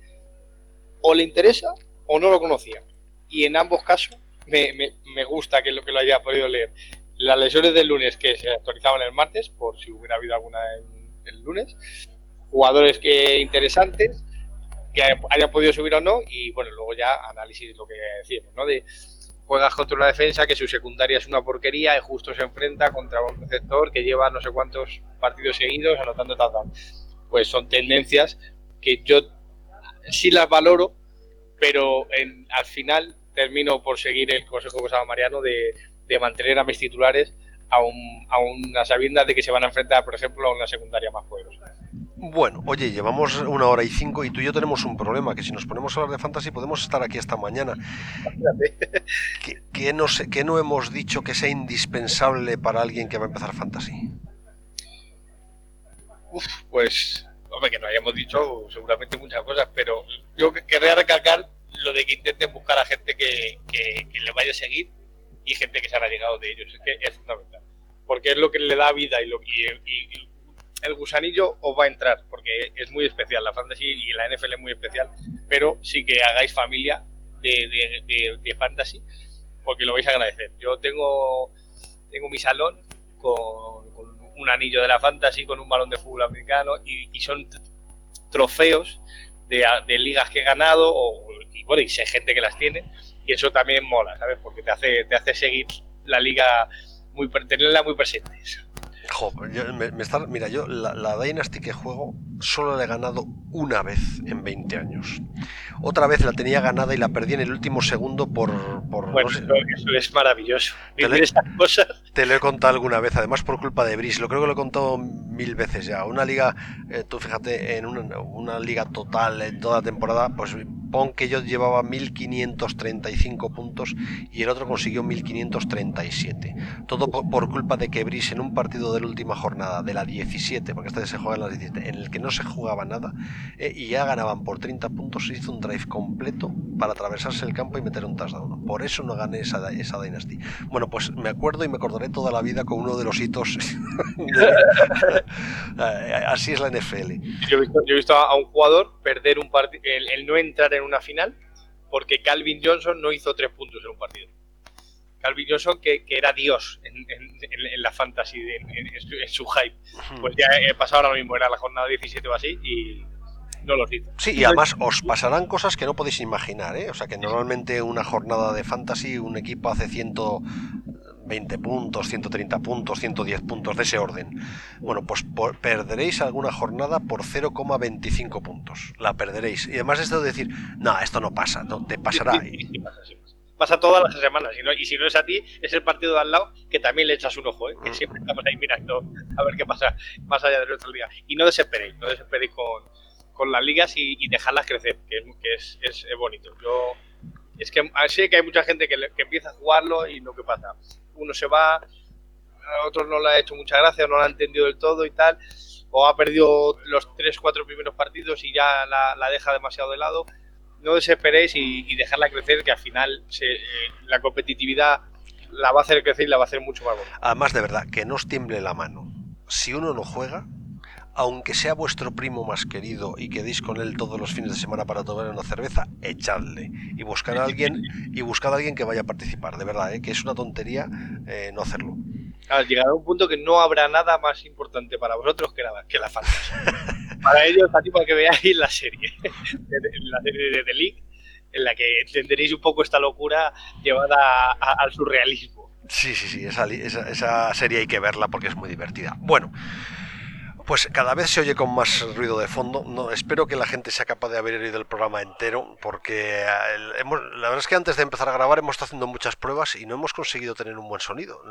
o le interesa o no lo conocía. Y en ambos casos me, gusta que lo que lo haya podido leer. Las lesiones del lunes que se actualizaban el martes, por si hubiera habido alguna en el lunes, jugadores que interesantes, que haya podido subir o no, y bueno, luego ya análisis lo que decíamos, ¿no? De juegas contra una defensa que su secundaria es una porquería y justo se enfrenta contra un receptor que lleva no sé cuántos partidos seguidos anotando touchdown. Pues son tendencias que yo sí las valoro, pero en, al final termino por seguir el consejo que usaba Mariano de, de mantener a mis titulares a, una sabienda de que se van a enfrentar, por ejemplo, a una secundaria más poderosa. Bueno, oye, llevamos una hora y cinco y tú y yo tenemos un problema, que si nos ponemos a hablar de fantasy podemos estar aquí esta mañana. ¿Qué, no, sé, ¿Qué no hemos dicho que sea indispensable para alguien que va a empezar fantasy? Uf, pues, hombre, que no hayamos dicho seguramente muchas cosas, pero yo querría recalcar lo de que intenten buscar a gente que, que, que le vaya a seguir y gente que se ha llegado de ellos. Es que es fundamental. Porque es lo que le da vida y, lo, y, el gusanillo os va a entrar, porque es muy especial. La fantasy y la NFL es muy especial, pero sí que hagáis familia de, de, fantasy, porque lo vais a agradecer. Yo tengo, tengo mi salón con, un anillo de la fantasy, con un balón de fútbol americano, y, son trofeos de, de, ligas que he ganado, o, y bueno, y sé gente que las tiene, y eso también mola, ¿sabes? Porque te hace, te hace seguir la liga, muy tenerla muy presente. mira, yo la, la, Dynasty que juego solo la he ganado una vez en 20 años. Otra vez la tenía ganada y la perdí en el último segundo por... por bueno, eso es maravilloso. Te, te lo he contado alguna vez, además por culpa de Brice. Lo creo que lo he contado mil veces ya. Una liga, eh, tú fíjate, en una, una liga total en toda temporada, pues pon que yo llevaba 1535 puntos y el otro consiguió 1537. Todo por, culpa de que Brice en un partido de la última jornada, de la 17, porque esta se juega en la 17, en el que no se jugaba nada eh, y ya ganaban por 30 puntos, hizo un drive completo para atravesarse el campo y meter un touchdown. Por eso no gané esa, esa Dynasty. Bueno, pues me acuerdo y me acordaré toda la vida con uno de los hitos. Eh, así es la NFL. Yo he visto, a un jugador perder un partido, el no entrar en en una final porque Calvin Johnson no hizo tres puntos en un partido. Calvin Johnson, que, era Dios en, la fantasy, en, su hype. Pues ya he pasado ahora mismo, era la jornada 17 o así, y no lo hizo. Sí, y además os pasarán cosas que no podéis imaginar, ¿eh? O sea, que normalmente una jornada de fantasy, un equipo hace ciento 20 puntos, 130 puntos, 110 puntos de ese orden. Bueno, pues perderéis alguna jornada por 0,25 puntos. La perderéis. Y además esto de decir, no, esto no pasa, no te pasará. pasa, todas las semanas. Y, si no es a ti, es el partido de al lado que también le echas un ojo, ¿eh? que mm. siempre estamos ahí mirando a ver qué pasa más allá del otro día. Y no desesperéis, no desesperéis con, con las ligas y, dejarlas crecer, que, es, es, bonito. Yo es que sé que hay mucha gente que, que, empieza a jugarlo y lo que pasa, uno se va, a otros no le ha hecho mucha gracia, no lo ha entendido del todo y tal, o ha perdido los 3-4 primeros partidos y ya la, deja demasiado de lado. No desesperéis y, dejarla crecer, que al final eh, la competitividad la va a hacer crecer y la va a hacer mucho más bonita. Además, de verdad, que no os tiemble la mano. Si uno no juega, aunque sea vuestro primo más querido y quedéis con él todos los fines de semana para tomar una cerveza, echadle y buscad a alguien y buscad a alguien que vaya a participar, de verdad, ¿eh? que es una tontería eh, no hacerlo. llegará un punto que no habrá nada más importante para vosotros que la, que la fantasía. para ellos, a ti para que veáis la serie, la serie de The League, en la que entenderéis un poco esta locura llevada al surrealismo. Sí, sí, sí, esa, esa, serie hay que verla porque es muy divertida. Bueno, pues cada vez se oye con más ruido de fondo. No, espero que la gente sea capaz de haber oído el programa entero, porque eh, hemos, la verdad es que antes de empezar a grabar hemos estado haciendo muchas pruebas y no hemos conseguido tener un buen sonido.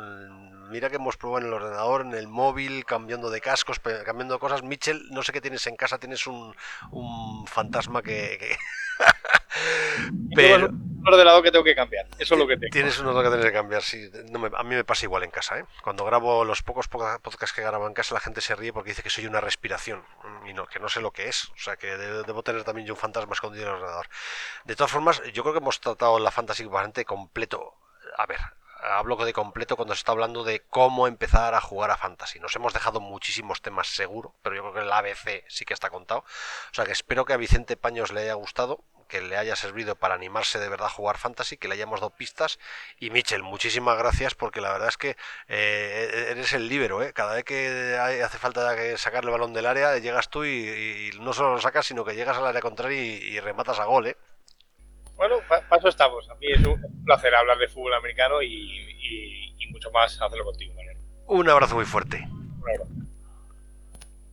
Mm, mira que hemos probado en el ordenador, en el móvil, cambiando de cascos, cambiando cosas. Mitchell, no sé qué tienes en casa, tienes un, un fantasma que... Pero... Un ordenador que tengo que cambiar, eso es lo que tengo. Tienes un ordenador que tienes que cambiar, sí. a mí me pasa igual en casa, ¿eh? Cuando grabo los pocos podcasts que grabo en casa, la gente se ríe porque dice que soy una respiración y no, que no sé lo que es. O sea, que debo tener también yo un fantasma escondido en el ordenador. De todas formas, yo creo que hemos tratado la fantasy bastante completo. A ver, hablo de completo cuando se está hablando de cómo empezar a jugar a fantasy. Nos hemos dejado muchísimos temas seguro, pero yo creo que el ABC sí que está contado. O sea que espero que a Vicente Paños le haya gustado, que le haya servido para animarse de verdad a jugar fantasy, que le hayamos dado pistas. Y Michel, muchísimas gracias porque la verdad es que eh, eres el líbero, ¿eh? Cada vez que hace falta sacar el balón del área, llegas tú y, no solo lo sacas, sino que llegas al área contraria y, rematas a gol, ¿eh? Bueno, paso estamos. A mí es un placer hablar de fútbol americano y, mucho más hacerlo contigo, Un abrazo muy fuerte. Un abrazo.